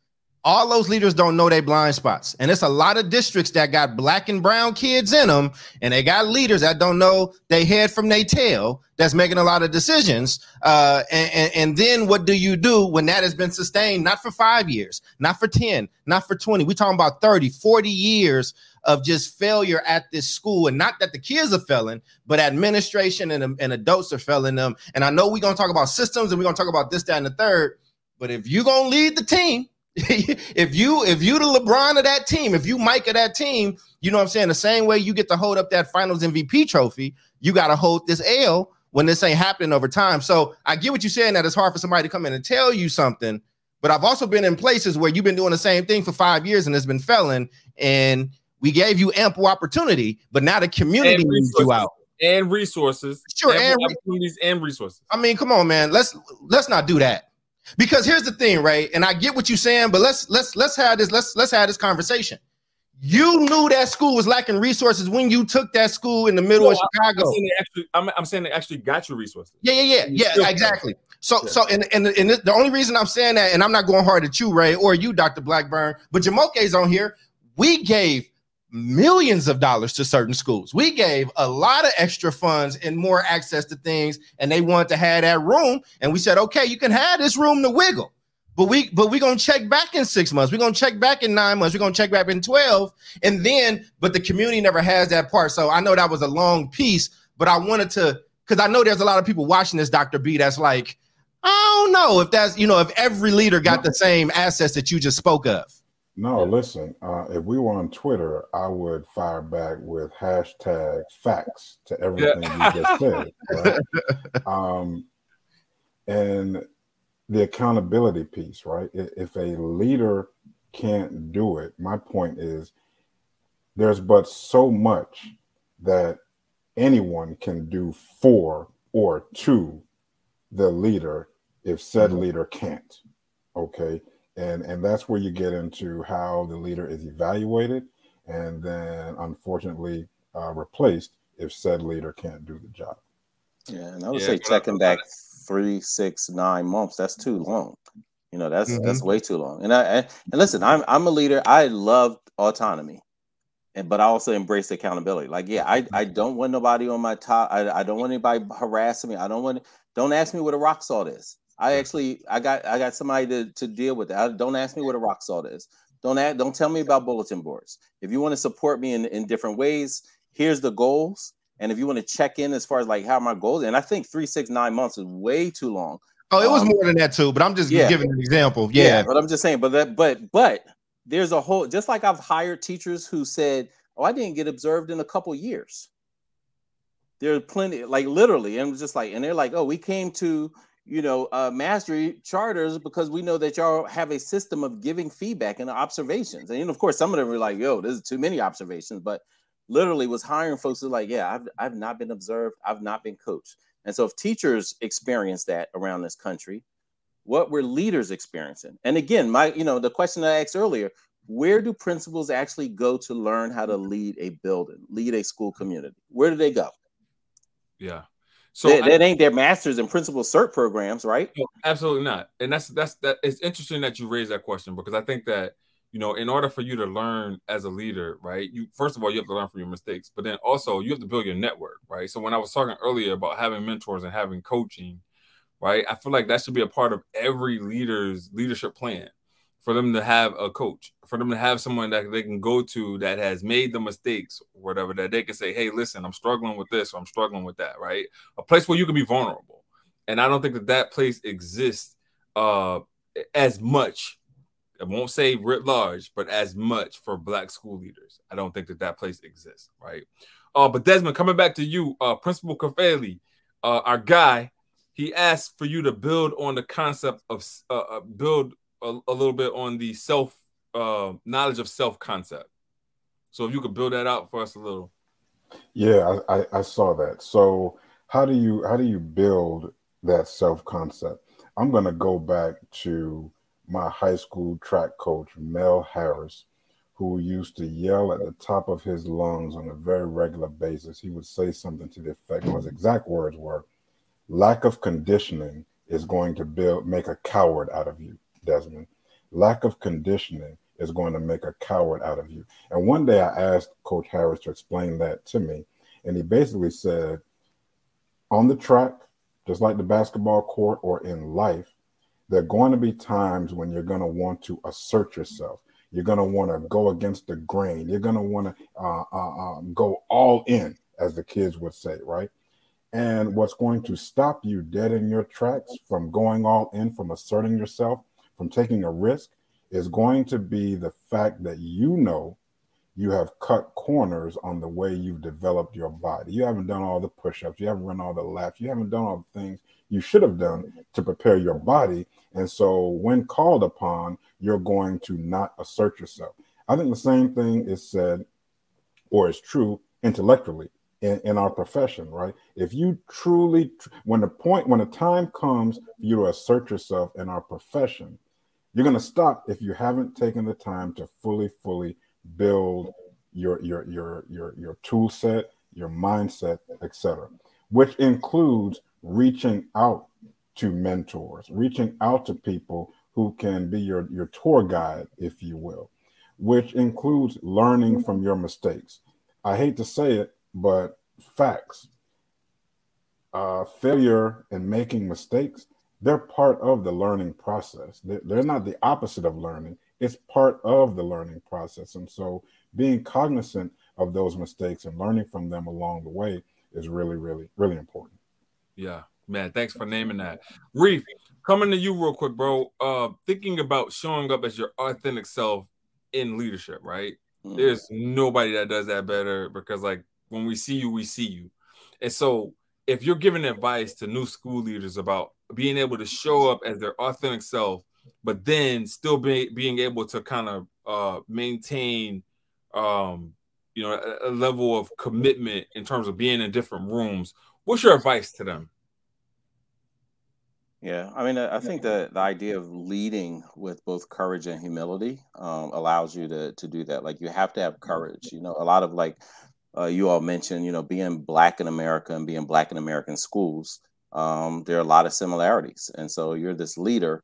all those leaders don't know their blind spots, and it's a lot of districts that got black and brown kids in them, and they got leaders that don't know they head from their tail. That's making a lot of decisions. Uh, and, and, and then what do you do when that has been sustained, not for five years, not for 10, not for 20? We're talking about 30, 40 years of just failure at this school. And not that the kids are failing, but administration and, and adults are failing them. And I know we're going to talk about systems and we're going to talk about this, that, and the third. But if you're going to lead the team, if you if you the LeBron of that team, if you Mike of that team, you know what I'm saying. The same way you get to hold up that Finals MVP trophy, you got to hold this L when this ain't happening over time. So I get what you're saying that it's hard for somebody to come in and tell you something, but I've also been in places where you've been doing the same thing for five years and it's been failing, and we gave you ample opportunity, but now the community needs you out. and resources. Sure, and and opportunities and resources. I mean, come on, man. Let's let's not do that. Because here's the thing, right? And I get what you're saying, but let's let's let's have this let's let's have this conversation. You knew that school was lacking resources when you took that school in the middle No, of I'm Chicago. saying actually, I'm, I'm saying they actually got your resources. Yeah, yeah, yeah, yeah, exactly. So, Yeah. so, and and and the only reason I'm saying that, and I'm not going hard at you, Ray, or you, Dr. Blackburn, but Jamoke's on here. We gave millions of dollars to certain schools. We gave a lot of extra funds and more access to things, and they wanted to have that room. And we said, okay, you can have this room to wiggle. But we but we're gonna check back in six months. We're gonna check back in nine months. We're gonna check back in 12. And then, but the community never has that part. So I know that was a long piece, but I wanted to because I know there's a lot of people watching this, Dr. B, that's like, I don't know if that's you know, if every leader got the same assets that you just spoke of. No, listen, uh, if we were on Twitter, I would fire back with hashtag facts to everything you just said. Right? um, and the accountability piece, right? If a leader can't do it, my point is there's but so much that anyone can do for or to the leader if said leader can't. Okay. And and that's where you get into how the leader is evaluated and then unfortunately uh, replaced if said leader can't do the job. Yeah, and I would Yeah, say checking back three, six, nine months. That's too long. You know, that's that's way too long. And I and, and listen, I'm I'm a leader. I love autonomy, and but I also embrace accountability. Like, yeah, I I don't want nobody on my top. I, I don't want anybody harassing me. I don't want. Don't ask me what a rock salt is. I actually I got I got somebody to to deal with that. Don't ask me what a rock salt is. Don't ask, don't tell me about bulletin boards. If you want to support me in in different ways, here's the goals. And if you want to check in as far as like how my goals, and I think three, six, nine months is way too long. Oh, it was Um, more than that too, but I'm just yeah. giving an example. Yeah. but I'm just saying, but that, but, but there's a whole, just like I've hired teachers who said, "Oh, I didn't get observed in a couple years." There are plenty, like literally, and just like, and they're like, "Oh, we came to, you know, uh, mastery charters because we know that y'all have a system of giving feedback and observations." And of course, some of them were like, "Yo, this is too many observations," but literally was hiring folks who like, "Yeah, I've I've not been observed, I've not been coached." And so, if teachers experience that around this country, what were leaders experiencing and again my you know the question that i asked earlier where do principals actually go to learn how to lead a building lead a school community where do they go Yeah. So that, I- that ain't their masters and principal cert programs, right? No, absolutely not. And that's that's that. It's interesting that you raise that question because I think that you know, in order for you to learn as a leader, right? You first of all you have to learn from your mistakes, but then also you have to build your network, right? So when I was talking earlier about having mentors and having coaching, right? I feel like that should be a part of every leader's leadership plan for them to have a coach, for them to have someone that they can go to that has made the mistakes, whatever, that they can say, hey, listen, I'm struggling with this, or I'm struggling with that, right? A place where you can be vulnerable. And I don't think that that place exists uh, as much. I won't say writ large, but as much for Black school leaders. I don't think that that place exists, right? Uh, but Desmond, coming back to you, uh, Principal Kafeli, uh, our guy, he asked for you to build on the concept of uh, uh, build a, a little bit on the self uh, knowledge of self concept. So if you could build that out for us a little. Yeah, I, I, I saw that. So how do you how do you build that self concept? I'm gonna go back to my high school track coach, Mel Harris, who used to yell at the top of his lungs on a very regular basis. He would say something to the effect, his exact words were, lack of conditioning is going to build make a coward out of you, Desmond. Lack of conditioning is going to make a coward out of you. And one day I asked Coach Harris to explain that to me. And he basically said, on the track, just like the basketball court or in life, there are going to be times when you're going to want to assert yourself. You're going to want to go against the grain. You're going to want to uh, uh, uh, go all in, as the kids would say, right? And what's going to stop you dead in your tracks from going all in, from asserting yourself, from taking a risk, is going to be the fact that you know you have cut corners on the way you've developed your body. You haven't done all the push ups, you haven't run all the laps, you haven't done all the things you should have done to prepare your body. And so, when called upon, you're going to not assert yourself. I think the same thing is said or is true intellectually in, in our profession, right? If you truly, when the point, when the time comes for you to assert yourself in our profession, you're going to stop if you haven't taken the time to fully, fully build your your your your your tool set, your mindset, etc., which includes reaching out to mentors, reaching out to people who can be your your tour guide, if you will, which includes learning from your mistakes. I hate to say it, but facts. Uh, failure and making mistakes, they're part of the learning process. They're, they're not the opposite of learning, it's part of the learning process. And so being cognizant of those mistakes and learning from them along the way is really, really, really important. Yeah, man. Thanks for naming that. Reef, coming to you real quick, bro. Uh, thinking about showing up as your authentic self in leadership, right? Mhm. There's nobody that does that better because, like, when we see you, we see you. And so, if you're giving advice to new school leaders about being able to show up as their authentic self, but then still be, being able to kind of uh, maintain, um, you know, a, a level of commitment in terms of being in different rooms, what's your advice to them? Yeah, I mean, I think the the idea of leading with both courage and humility um, allows you to to do that. Like you have to have courage. You know, a lot of like uh, you all mentioned, you know, being black in America and being black in American schools. Um, there are a lot of similarities, and so you're this leader.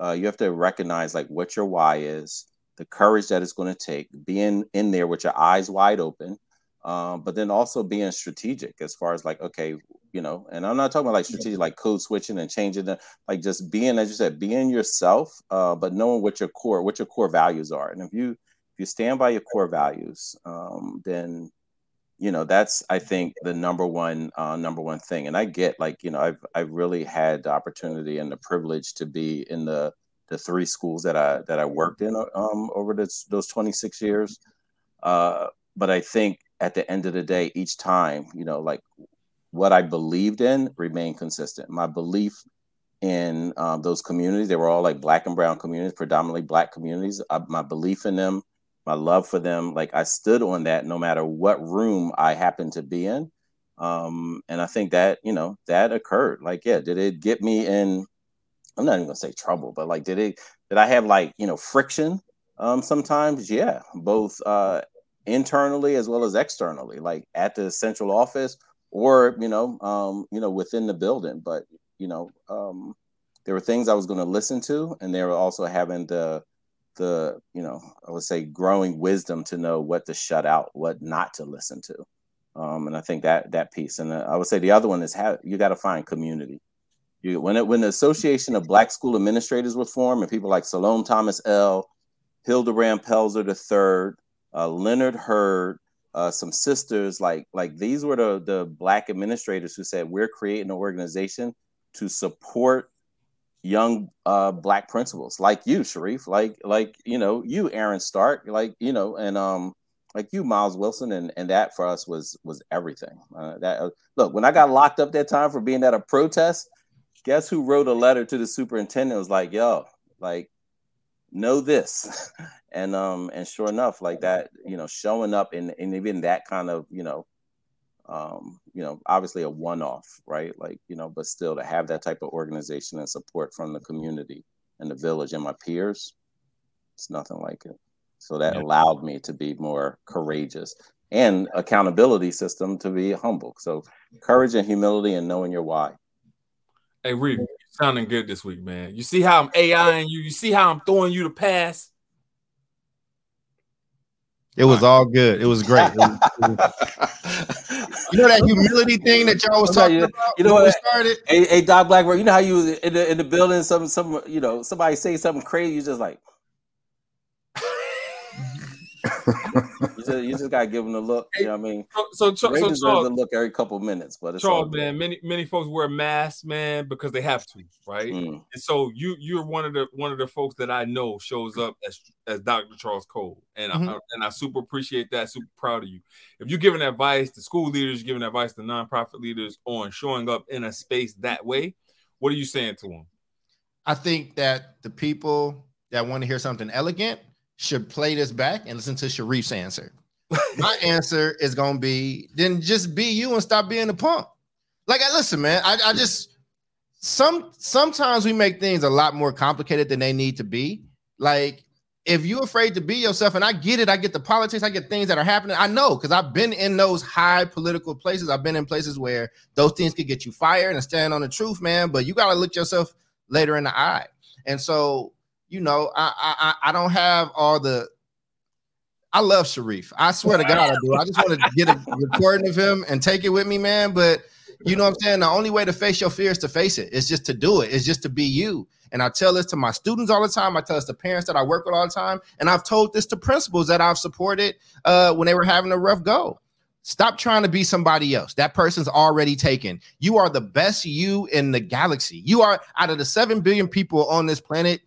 Uh, you have to recognize like what your why is, the courage that it's going to take, being in there with your eyes wide open, um, but then also being strategic as far as like, okay, you know, and I'm not talking about like strategic, like code switching and changing the, like just being, as you said, being yourself, uh, but knowing what your core, what your core values are. And if you, if you stand by your core values, um, then, you know, that's, I think the number one, uh, number one thing. And I get like, you know, I've, I've really had the opportunity and the privilege to be in the, the three schools that I, that I worked in, um, over this, those 26 years. Uh, but I think at the end of the day, each time, you know, like what I believed in remained consistent. My belief in um, those communities, they were all like black and brown communities, predominantly black communities. Uh, my belief in them, my love for them, like I stood on that no matter what room I happened to be in. Um, and I think that, you know, that occurred. Like, yeah, did it get me in? I'm not even gonna say trouble, but like, did it, did I have like, you know, friction um, sometimes? Yeah, both uh, internally as well as externally, like at the central office or you know, um, you know, within the building. But you know, um, there were things I was going to listen to, and they were also having the the you know I would say growing wisdom to know what to shut out, what not to listen to. Um, and I think that that piece, and uh, I would say the other one is how you got to find community. You, when it, when the Association of Black School Administrators was formed, and people like Salome Thomas L, Hilderbrand Pelzer III, uh, Leonard Hurd, uh, some sisters like like these were the the black administrators who said we're creating an organization to support young uh, black principals like you, Sharif, like like you know you, Aaron Stark, like you know, and um like you, Miles Wilson, and and that for us was was everything. Uh, that uh, look when I got locked up that time for being at a protest, guess who wrote a letter to the superintendent? It was like, yo, like know this, and um and sure enough, like that, you know, showing up in and even that kind of you know um, you know, obviously a one-off, right? Like, you know, but still to have that type of organization and support from the community and the village and my peers, it's nothing like it. So that yeah. allowed me to be more courageous and accountability system to be humble. So courage and humility and knowing your why. Hey, Reef, sounding good this week, man. You see how I'm AIing you. You see how I'm throwing you the pass. It was all good. It was great. It was, it was... you know that humility thing that y'all was talking you, about. You know what? Started. Hey, hey, Doc Blackburn. You know how you in the in the building, some some you know somebody say something crazy, you just like. Just, you just gotta give them a look. You know what I mean? So, so, Ray so Charles, a look every couple minutes, but it's Charles, man, many many folks wear masks, man, because they have to, right? Mm. And so you you're one of the one of the folks that I know shows up as as Dr. Charles Cole, and Mhm. I, and I super appreciate that. Super proud of you. If you're giving advice to school leaders, giving advice to nonprofit leaders on showing up in a space that way, what are you saying to them? I think that the people that want to hear something elegant should play this back and listen to Sharif's answer. My answer is gonna be then just be you and stop being a punk. Like I listen, man. I, I just some sometimes we make things a lot more complicated than they need to be. Like if you're afraid to be yourself, and I get it, I get the politics, I get things that are happening. I know because I've been in those high political places. I've been in places where those things could get you fired and stand on the truth, man. But you gotta look yourself later in the eye. And so, you know, I I I don't have all the I love Sharif. I swear to God, I do. I just want to get a recording of him and take it with me, man. But you know what I'm saying? The only way to face your fear is to face it. It's just to do it. It's just to be you. And I tell this to my students all the time. I tell this to parents that I work with all the time. And I've told this to principals that I've supported uh, when they were having a rough go. Stop trying to be somebody else. That person's already taken. You are the best you in the galaxy. You are out of the 7 billion people on this planet.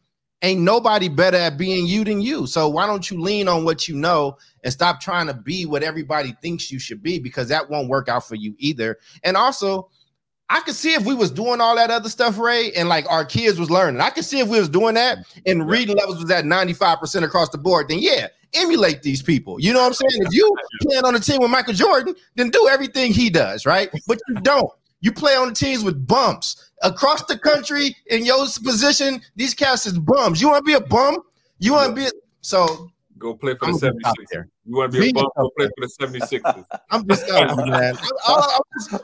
Ain't nobody better at being you than you. So why don't you lean on what you know and stop trying to be what everybody thinks you should be because that won't work out for you either. And also, I could see if we was doing all that other stuff, Ray, and like our kids was learning. I could see if we was doing that and reading levels was at 95% across the board, then yeah, emulate these people. You know what I'm saying? If you playing on the team with Michael Jordan, then do everything he does, right? But you don't. You play on the teams with bumps across the country in your position. These cats is bums. You want to be a bum? You want to be a, so Go play for I'm the 76ers. You want to be a bum? Go play for the 76ers. I'm just telling you, man. I, I- I-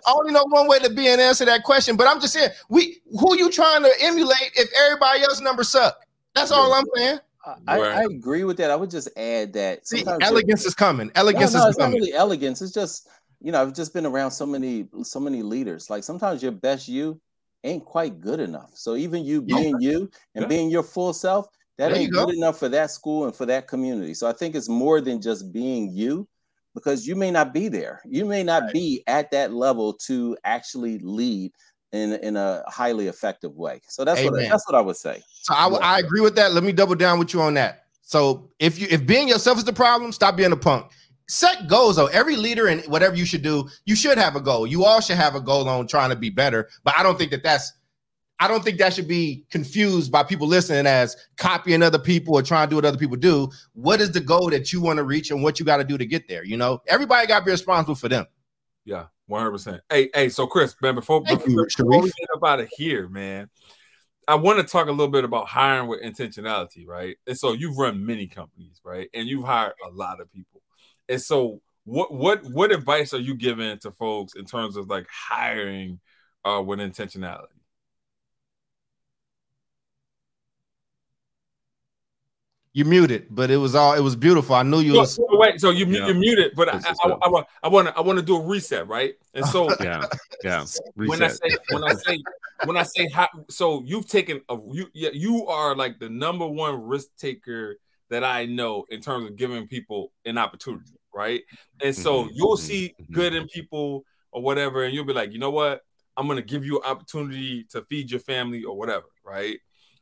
I only know one way to be and answer that question, but I'm just saying, we who you trying to emulate if everybody else numbers suck? That's all I'm saying. I, I agree with that. I would just add that See, elegance is coming. Elegance no, is it's not coming. really elegance. It's just you know I've just been around so many so many leaders. Like sometimes your best you ain't quite good enough. So even you Yeah. being you and Yeah. being your full self, that There ain't go. good enough for that school and for that community. So I think it's more than just being you, because you may not be there. You may not be at that level to actually lead in in a highly effective way. So that's what Amen. that's what I would say. So I, w- I agree with that. Let me double down with you on that. So if you if being yourself is the problem, stop being a punk. Set goals though. Every leader and whatever you should do, you should have a goal. You all should have a goal on trying to be better. But I don't think that that's I don't think that should be confused by people listening as copying other people or trying to do what other people do. What is the goal that you want to reach and what you got to do to get there? You know, everybody got to be responsible for them. Yeah, one hundred percent. Hey, hey, so Chris, man, before, Thank before, you, before we get up out of here, man, I want to talk a little bit about hiring with intentionality, right? And so you've run many companies, right? And you've hired a lot of people. And so what what what advice are you giving to folks in terms of like hiring uh, with intentionality? You muted, but it was all it was beautiful. I knew you So, was so wait, so you Yeah. you muted, but I, This I. I, want I want to I want to do a reset, right? And so Yeah, yeah. when I say when I say when I say how, so you've taken a you yeah, you are like the number one risk taker that I know in terms of giving people an opportunity, right? And so Mhm, you'll mhm, see mhm. good in people or whatever, and you'll be like, you know what? I'm gonna give you an opportunity to feed your family or whatever, right?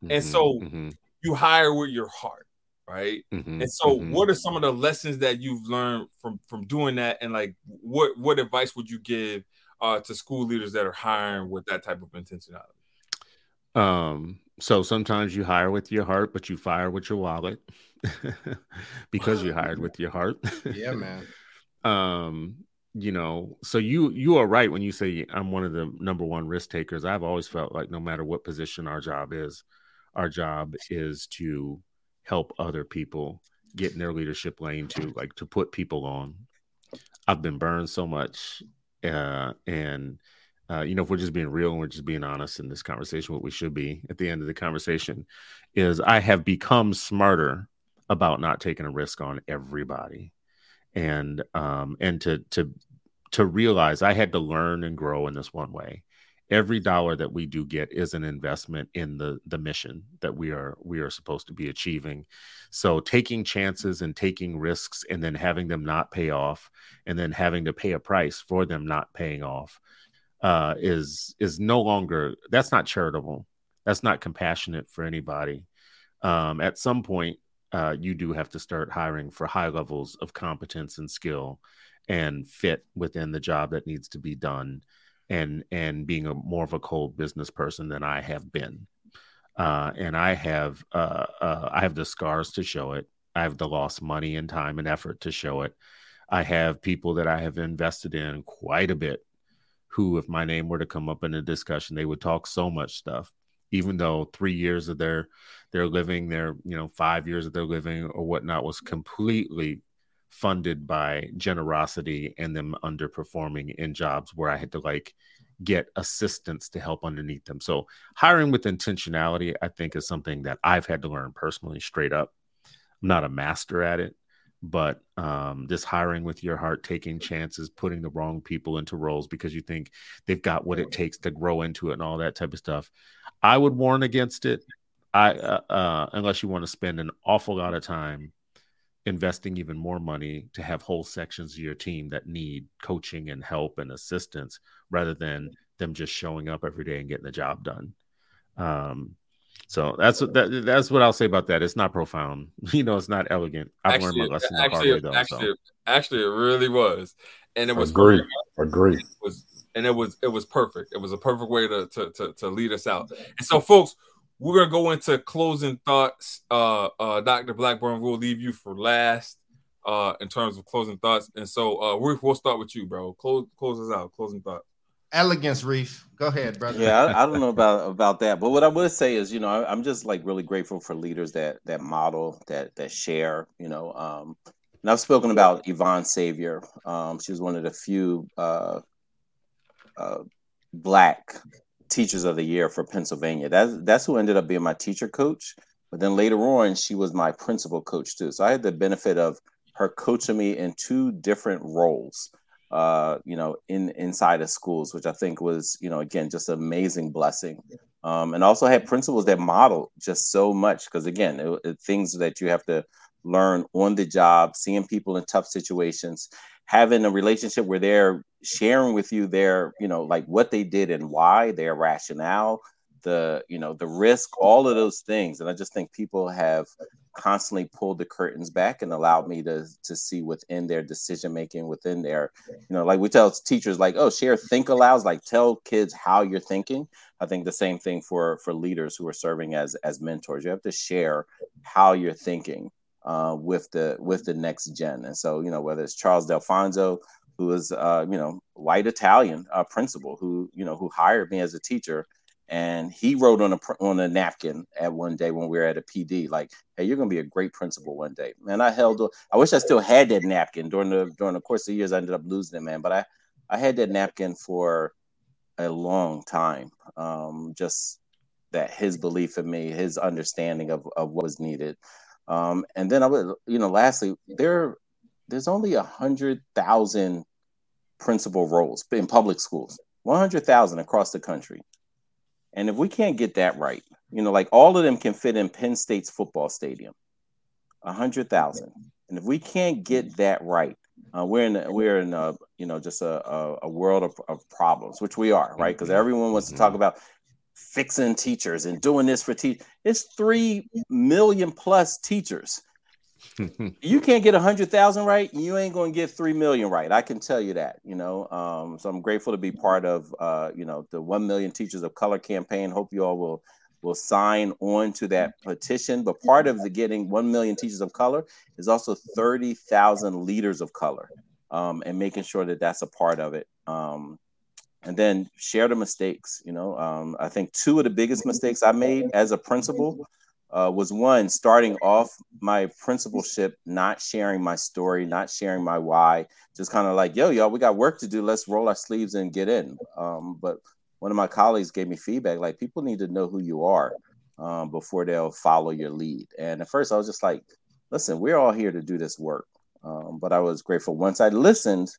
and Mhm, so- mhm, You hire with your heart, right? mhm, And so, what are some of the lessons that you've learned from from doing that? And like, what what advice would you give uh, to school leaders that are hiring with that type of intentionality? Um, so sometimes you hire with your heart, but you fire with your wallet because you hired with your heart. yeah, man. um, you know, so you you are right when you say I'm one of the number one risk takers. I've always felt like no matter what position our job is, our job is to help other people get in their leadership lane to like to put people on. I've been burned so much, uh, and uh, you know, if we're just being real and we're just being honest in this conversation, what we should be at the end of the conversation is I have become smarter about not taking a risk on everybody, and um, and to to to realize I had to learn and grow in this one way. Every dollar that we do get is an investment in the the mission that we are we are supposed to be achieving. So taking chances and taking risks and then having them not pay off and then having to pay a price for them not paying off uh, is is no longer that's not charitable. That's not compassionate for anybody. Um, at some point, uh, you do have to start hiring for high levels of competence and skill and fit within the job that needs to be done and and being a more of a cold business person than I have been. Uh, and I have uh, uh, I have the scars to show it. I have the lost money and time and effort to show it. I have people that I have invested in quite a bit who, if my name were to come up in a discussion, they would talk so much stuff, even though three years of their their living, their you know five years of their living or whatnot was completely funded by generosity and them underperforming in jobs where I had to like get assistance to help underneath them. So hiring with intentionality, I think, is something that I've had to learn personally, straight up. I'm not a master at it, but um, this hiring with your heart, taking chances, putting the wrong people into roles because you think they've got what it takes to grow into it and all that type of stuff. I would warn against it. I uh, uh, unless you want to spend an awful lot of time investing even more money to have whole sections of your team that need coaching and help and assistance rather than them just showing up every day and getting the job done. Um, so that's what that, that's what I'll say about that. It's not profound, you know. It's not elegant. I've learned my lesson the hard actually, way though. actually, so. actually, it really was, and it was Agree. perfect. Agree. It was and it was it was perfect. It was a perfect way to to to, to lead us out. And so, folks, we're gonna go into closing thoughts. Uh, uh, Doctor Blackburn, we'll leave you for last. Uh, in terms of closing thoughts, and so uh, we, we'll start with you, bro. Close close us out. Closing thoughts. Elegance, Reef. Go ahead, brother. yeah I, I don't know about about that but what i would say is you know I, i'm just like really grateful for leaders that that model that that share you know um and i've spoken about yvonne savior um she was one of the few uh uh black teachers of the year for pennsylvania that's that's who ended up being my teacher coach but then later on she was my principal coach too so i had the benefit of her coaching me in two different roles uh, you know, in inside of schools, which I think was, you know, again, just an amazing blessing. Um, and also had principals that model just so much because again, it, it, things that you have to learn on the job, seeing people in tough situations, having a relationship where they're sharing with you their, you know, like what they did and why, their rationale, the, you know, the risk, all of those things. And I just think people have constantly pulled the curtains back and allowed me to to see within their decision making within their you know like we tell teachers like oh share think alouds like tell kids how you're thinking. I think the same thing for for leaders who are serving as as mentors. You have to share how you're thinking uh, with the with the next gen and so you know whether it's charles delfonso who is uh, you know white italian uh, principal who you know who hired me as a teacher and he wrote on a on a napkin at one day when we were at a PD, like, "Hey, you're gonna be a great principal one day." Man, I held. I wish I still had that napkin during the during the course of years. I ended up losing it, man. But I I had that napkin for a long time. Um, just that his belief in me, his understanding of of what was needed. Um, and then I would, you know, lastly, there there's only a hundred thousand principal roles in public schools. One hundred thousand across the country. And if we can't get that right, you know, like all of them can fit in Penn State's football stadium, a hundred thousand. And if we can't get that right, uh, we're in we're in a you know just a a, a world of, of problems, which we are, right? Because everyone wants to talk about fixing teachers and doing this for teachers. It's three million plus teachers. You can't get a hundred thousand right, you ain't going to get three million right. I can tell you that. You know, um, so I'm grateful to be part of uh, you know the one million teachers of color campaign. Hope you all will will sign on to that petition. But part of the getting one million teachers of color is also thirty thousand leaders of color, um, and making sure that that's a part of it. Um, and then share the mistakes. You know, um, I think two of the biggest mistakes I made as a principal uh, was one starting off my principalship, not sharing my story, not sharing my why, just kind of like, yo, y'all, we got work to do. Let's roll our sleeves and get in. Um, but one of my colleagues gave me feedback like, people need to know who you are um, before they'll follow your lead. And at first, I was just like, listen, we're all here to do this work. Um, but I was grateful once I listened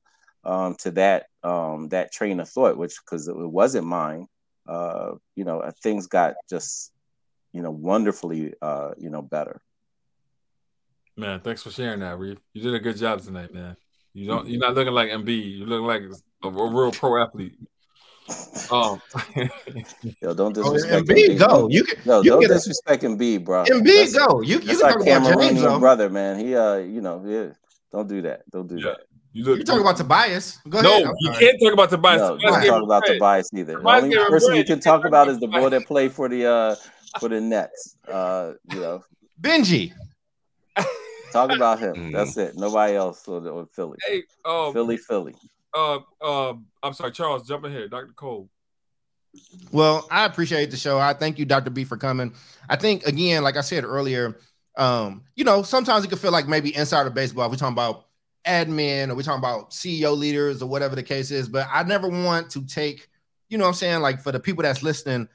um, to that um, that train of thought, which because it wasn't mine. Uh, you know, uh, things got just you know wonderfully uh, you know better. Man, thanks for sharing that, Reef. You did a good job tonight, man. You don't. You're not looking like Embiid. You look like a, a real pro athlete. Um, Yo, don't Oh, disrespect Embiid, go. You can. No, you don't can get a- disrespect Embiid, bro. Embiid, go. You, you That's can our talk about James, Cameroonian brother, man. He, uh, you know, yeah, don't do that. Don't do Yeah. that. You look. You talk about Tobias. Go no, ahead. You can't talk about Tobias. No, Tobias don't talk about bread. Tobias either. The only person bread. you You can talk talk about about is the boy that played for the uh for the Nets. Uh, you know, Benji. talk about him. That's it. Nobody else on, on Philly. Hey, um, Philly, Philly. uh, uh, I'm sorry, Charles. Jump in here, Dr. Cole. Well, I appreciate the show. I thank you, Dr. B, for coming. I think again, like I said earlier, um, you know, sometimes it can feel like maybe inside of baseball, we're talking about admin or we're talking about CEO leaders or whatever the case is. But I never want to take, you know what I'm saying, like for the people that's listening,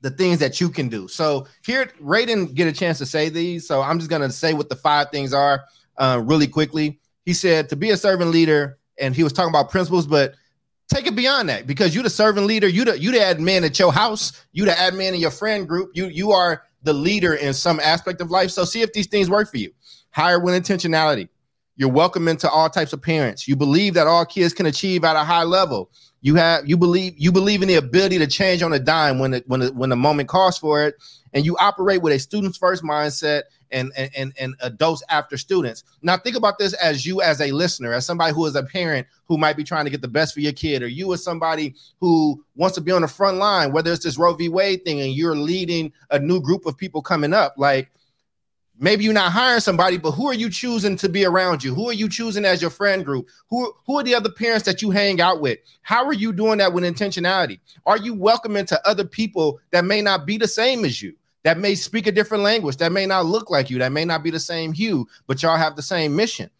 the things that you can do. So here, Ray didn't get a chance to say these. So I'm just gonna say what the five things are uh, really quickly. He said to be a servant leader, and he was talking about principles, but take it beyond that because you're the servant leader you the you the admin at your house you the admin in your friend group you you are the leader in some aspect of life so see if these things work for you hire with intentionality you're welcome into all types of parents. You believe that all kids can achieve at a high level. You have you believe you believe in the ability to change on a dime when it when it, when the moment calls for it. And you operate with a students first mindset and and and, and adults after students. Now think about this as you as a listener as somebody who is a parent who might be trying to get the best for your kid or you as somebody who wants to be on the front line whether it's this Roe v. Wade thing and you're leading a new group of people coming up. Like maybe you're not hiring somebody but who are you choosing to be around you? Who are you choosing as your friend group? Who who are the other parents that you hang out with? How are you doing that with intentionality? Are you welcoming to other people that may not be the same as you that may speak a different language that may not look like you that may not be the same hue but y'all have the same mission?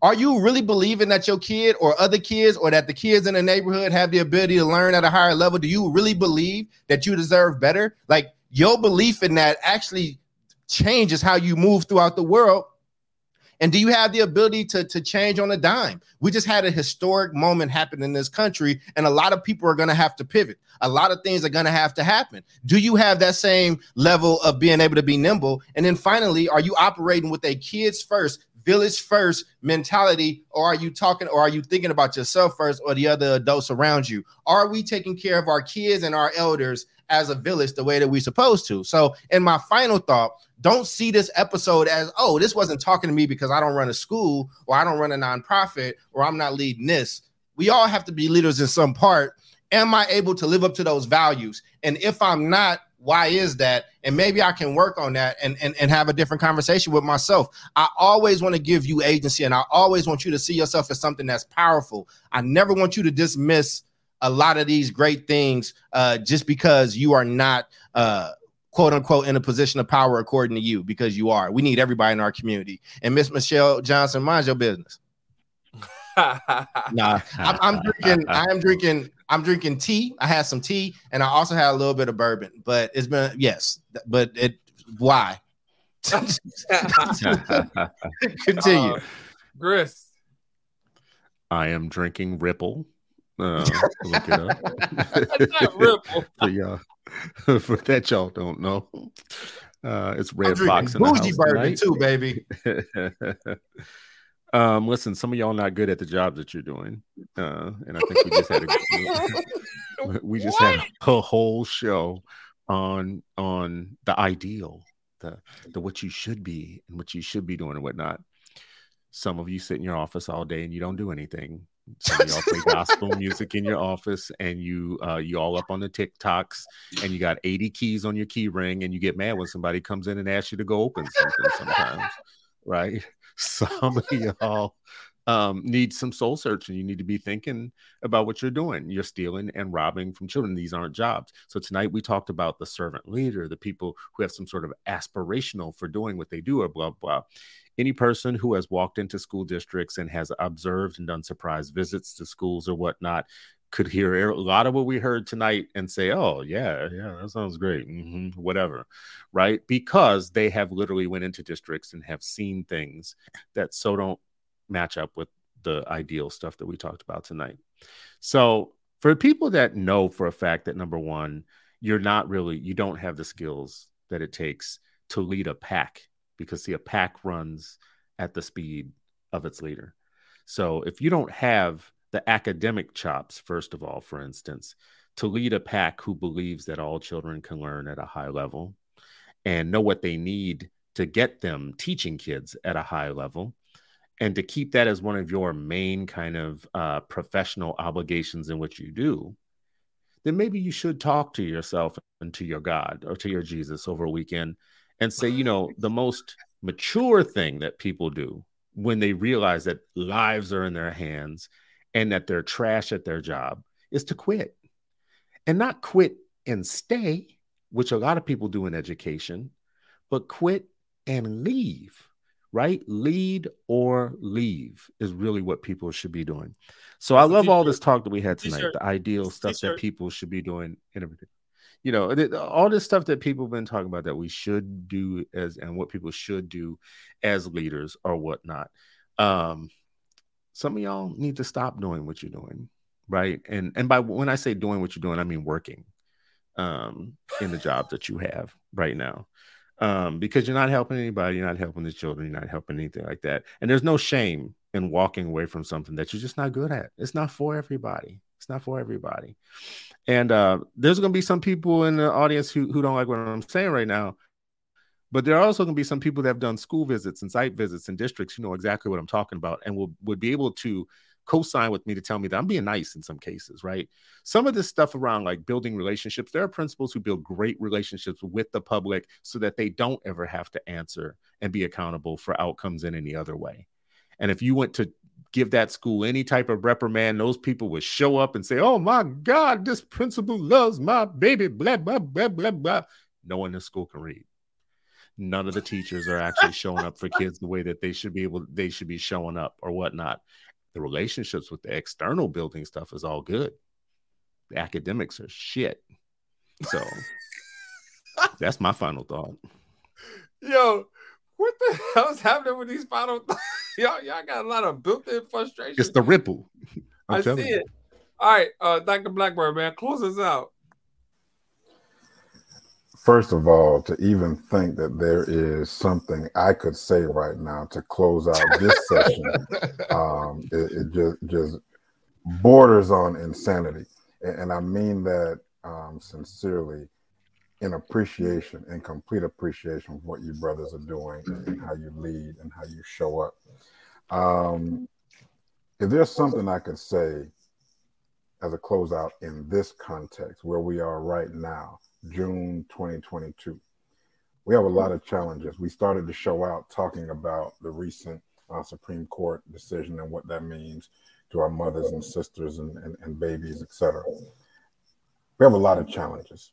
Are you really believing that your kid or other kids or that the kids in the neighborhood have the ability to learn at a higher level? Do you really believe that you deserve better? Like your belief in that actually changes how you move throughout the world and do you have the ability to, to change on a dime? We just had a historic moment happen in this country, and a lot of people are going to have to pivot. A lot of things are going to have to happen. Do you have that same level of being able to be nimble? And then finally, are you operating with a kids first, village first mentality, or are you talking or are you thinking about yourself first or the other adults around you? Are we taking care of our kids and our elders as a village the way that we're supposed to? So, in my final thought, don't see this episode as oh this wasn't talking to me because i don't run a school or i don't run a nonprofit or i'm not leading this. We all have to be leaders in some part. Am i able to live up to those values? And if i'm not why is that? And maybe i can work on that and and, and have a different conversation with myself. I always want to give you agency and i always want you to see yourself as something that's powerful. I never want you to dismiss a lot of these great things uh, just because you are not uh, quote unquote in a position of power according to you because you are. We need everybody in our community. And Miss Michelle Johnson, mind your business. nah, I'm, I'm drinking. I am drinking. I'm drinking tea. I had some tea, and I also had a little bit of bourbon. But it's been yes, but it why? Continue, Uh, Chris. I am drinking Ripple. Uh, look it up. Not Ripple. for y'all, for that y'all don't know. Uh, it's I'm Red drinking Fox in the bougie house bourbon too, baby. um, listen, some of y'all not good at the job that you're doing, uh, and I think we just had a we just had a whole show on on the ideal, the the what you should be and what you should be doing and whatnot. Some of you sit in your office all day and you don't do anything. Some of y'all play gospel music in your office and you uh you all up on the TikToks and you got 80 keys on your key ring and you get mad when somebody comes in and asks you to go open something sometimes, right? Some of y'all um, need some soul searching. You need to be thinking about what you're doing. You're stealing and robbing from children. These aren't jobs. So tonight we talked about the servant leader, the people who have some sort of aspirational for doing what they do, or blah blah. Any person who has walked into school districts and has observed and done surprise visits to schools or whatnot could hear a lot of what we heard tonight and say, "Oh yeah, yeah, that sounds great," hmm whatever, right? Because they have literally went into districts and have seen things that so don't match up with the ideal stuff that we talked about tonight. So, for people that know for a fact that number one, you're not really, you don't have the skills that it takes to lead a pack, because see, a pack runs at the speed of its leader. So, if you don't have the academic chops, first of all, for instance, to lead a pack who believes that all children can learn at a high level and know what they need to get them teaching kids at a high level and to keep that as one of your main kind of uh, professional obligations in what you do, then maybe you should talk to yourself and to your God or to your Jesus over a weekend and say, you know, the most mature thing that people do when they realize that lives are in their hands and that they're trash at their job is to quit and not quit and stay, which a lot of people do in education, but quit and leave right? Lead or leave is really what people should be doing. So I love all this talk that we had tonight, the ideal stuff that people should be doing and everything. You know, all this stuff that people have been talking about that we should do as and what people should do as leaders or whatnot. Um, some of y'all need to stop doing what you're doing, right? And and by when I say doing what you're doing, I mean working um in the job that you have right now um, because you're not helping anybody, you're not helping the children, you're not helping anything like that. And there's no shame in walking away from something that you're just not good at. It's not for everybody. It's not for everybody. And uh, there's going to be some people in the audience who, who don't like what I'm saying right now. But there are also going to be some people that have done school visits and site visits and districts who know exactly what I'm talking about and will would be able to co-sign with me to tell me that I'm being nice in some cases, right? Some of this stuff around like building relationships, there are principals who build great relationships with the public so that they don't ever have to answer and be accountable for outcomes in any other way. And if you went to give that school any type of reprimand, those people would show up and say, Oh my God, this principal loves my baby, blah, blah, blah, blah, blah. No one in school can read. None of the teachers are actually showing up for kids the way that they should be able, they should be showing up or whatnot. The relationships with the external building stuff is all good. The academics are shit. So that's my final thought. Yo, what the hell's happening with these final? Y'all, y'all got a lot of built-in frustration. It's the ripple. I'm I see you. it. All right, uh, Dr. Blackbird, man, close us out. First of all, to even think that there is something I could say right now to close out this session, um, it, it just just borders on insanity, and, and I mean that um, sincerely, in appreciation, in complete appreciation of what you brothers are doing and how you lead and how you show up. Um, if there's something I could say as a closeout in this context, where we are right now, June 2022. We have a lot of challenges. We started to show out talking about the recent uh, Supreme Court decision and what that means. to our mothers and sisters and, and, and babies, etc. We have a lot of challenges.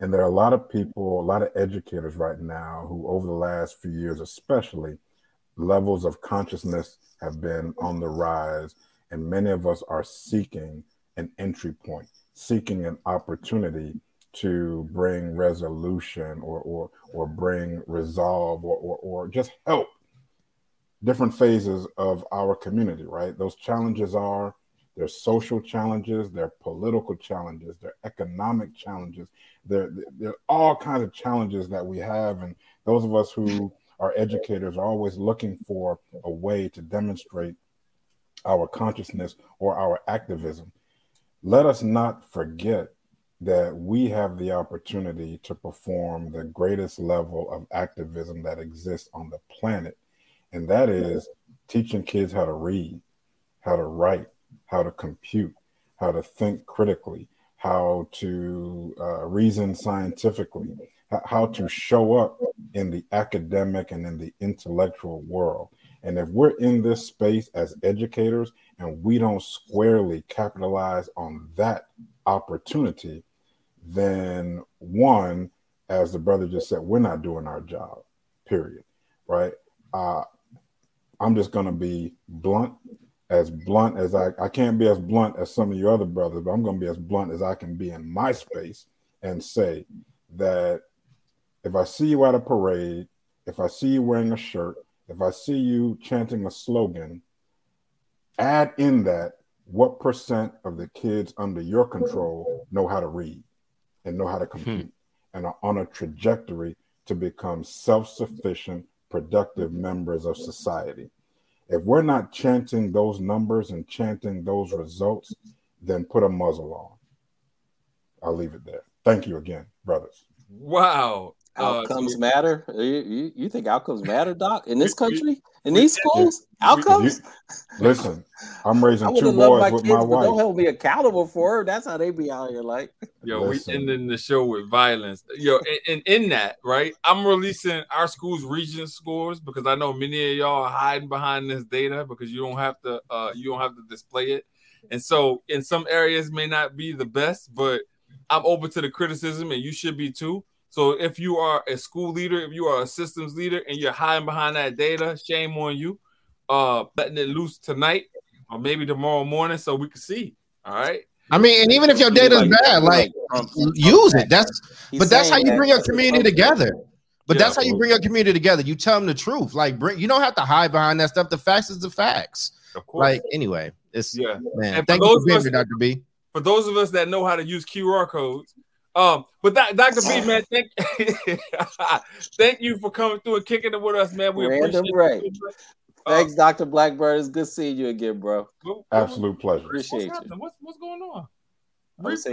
And there are a lot of people, a lot of educators right now who, over the last few years, especially, levels of consciousness have been on the rise. And many of us are seeking an entry point, seeking an opportunity to bring resolution or or or bring resolve or or, or just help different phases of our community right those challenges are there's social challenges their political challenges their economic challenges there there are all kinds of challenges that we have and those of us who are educators are always looking for a way to demonstrate our consciousness or our activism let us not forget that we have the opportunity to perform the greatest level of activism that exists on the planet. And that is teaching kids how to read, how to write, how to compute, how to think critically, how to uh, reason scientifically, how to show up in the academic and in the intellectual world. And if we're in this space as educators and we don't squarely capitalize on that opportunity, then one, as the brother just said, we're not doing our job, period. Right? Uh, I'm just going to be blunt, as blunt as I, I can't be as blunt as some of your other brothers, but I'm going to be as blunt as I can be in my space and say that if I see you at a parade, if I see you wearing a shirt, if I see you chanting a slogan, add in that what percent of the kids under your control know how to read and know how to compete hmm. and are on a trajectory to become self-sufficient productive members of society if we're not chanting those numbers and chanting those results then put a muzzle on. I'll leave it there. Thank you again brothers. Wow. Outcomes uh, matter. You, you, you think outcomes matter doc in this country in these schools? outcomes you, listen i'm raising two boys my with kids, my wife. don't hold me accountable for her. That's how they be out here like. Yo listen. we ending the show with violence. Yo and, and in that right i'm releasing our school's region scores because i know many of y'all are hiding behind this data because you don't have to uh you don't have to display it. And so in some areas may not be the best but i'm open to the criticism and you should be too so if you are a school leader, if you are a systems leader and you're hiding behind that data, shame on you. Uh letting it loose tonight or maybe tomorrow morning so we can see. All right. I mean, and even if your data is bad, like use it. That's but that's how you bring your community together. But that's how you bring your community together. You tell them the truth. Like bring you don't have to hide behind that stuff. The facts is the facts. Of course. Like anyway, it's yeah. Man, and thank you for being here, Dr. B. For those of us that know how to use QR codes, um, but that, Dr. B, man, thank, thank you for coming through and kicking it with us, man. We Random appreciate it. Thanks, uh, Dr. Blackbird. It's good seeing you again, bro. Absolute pleasure. Appreciate what's you. What's, what's going on?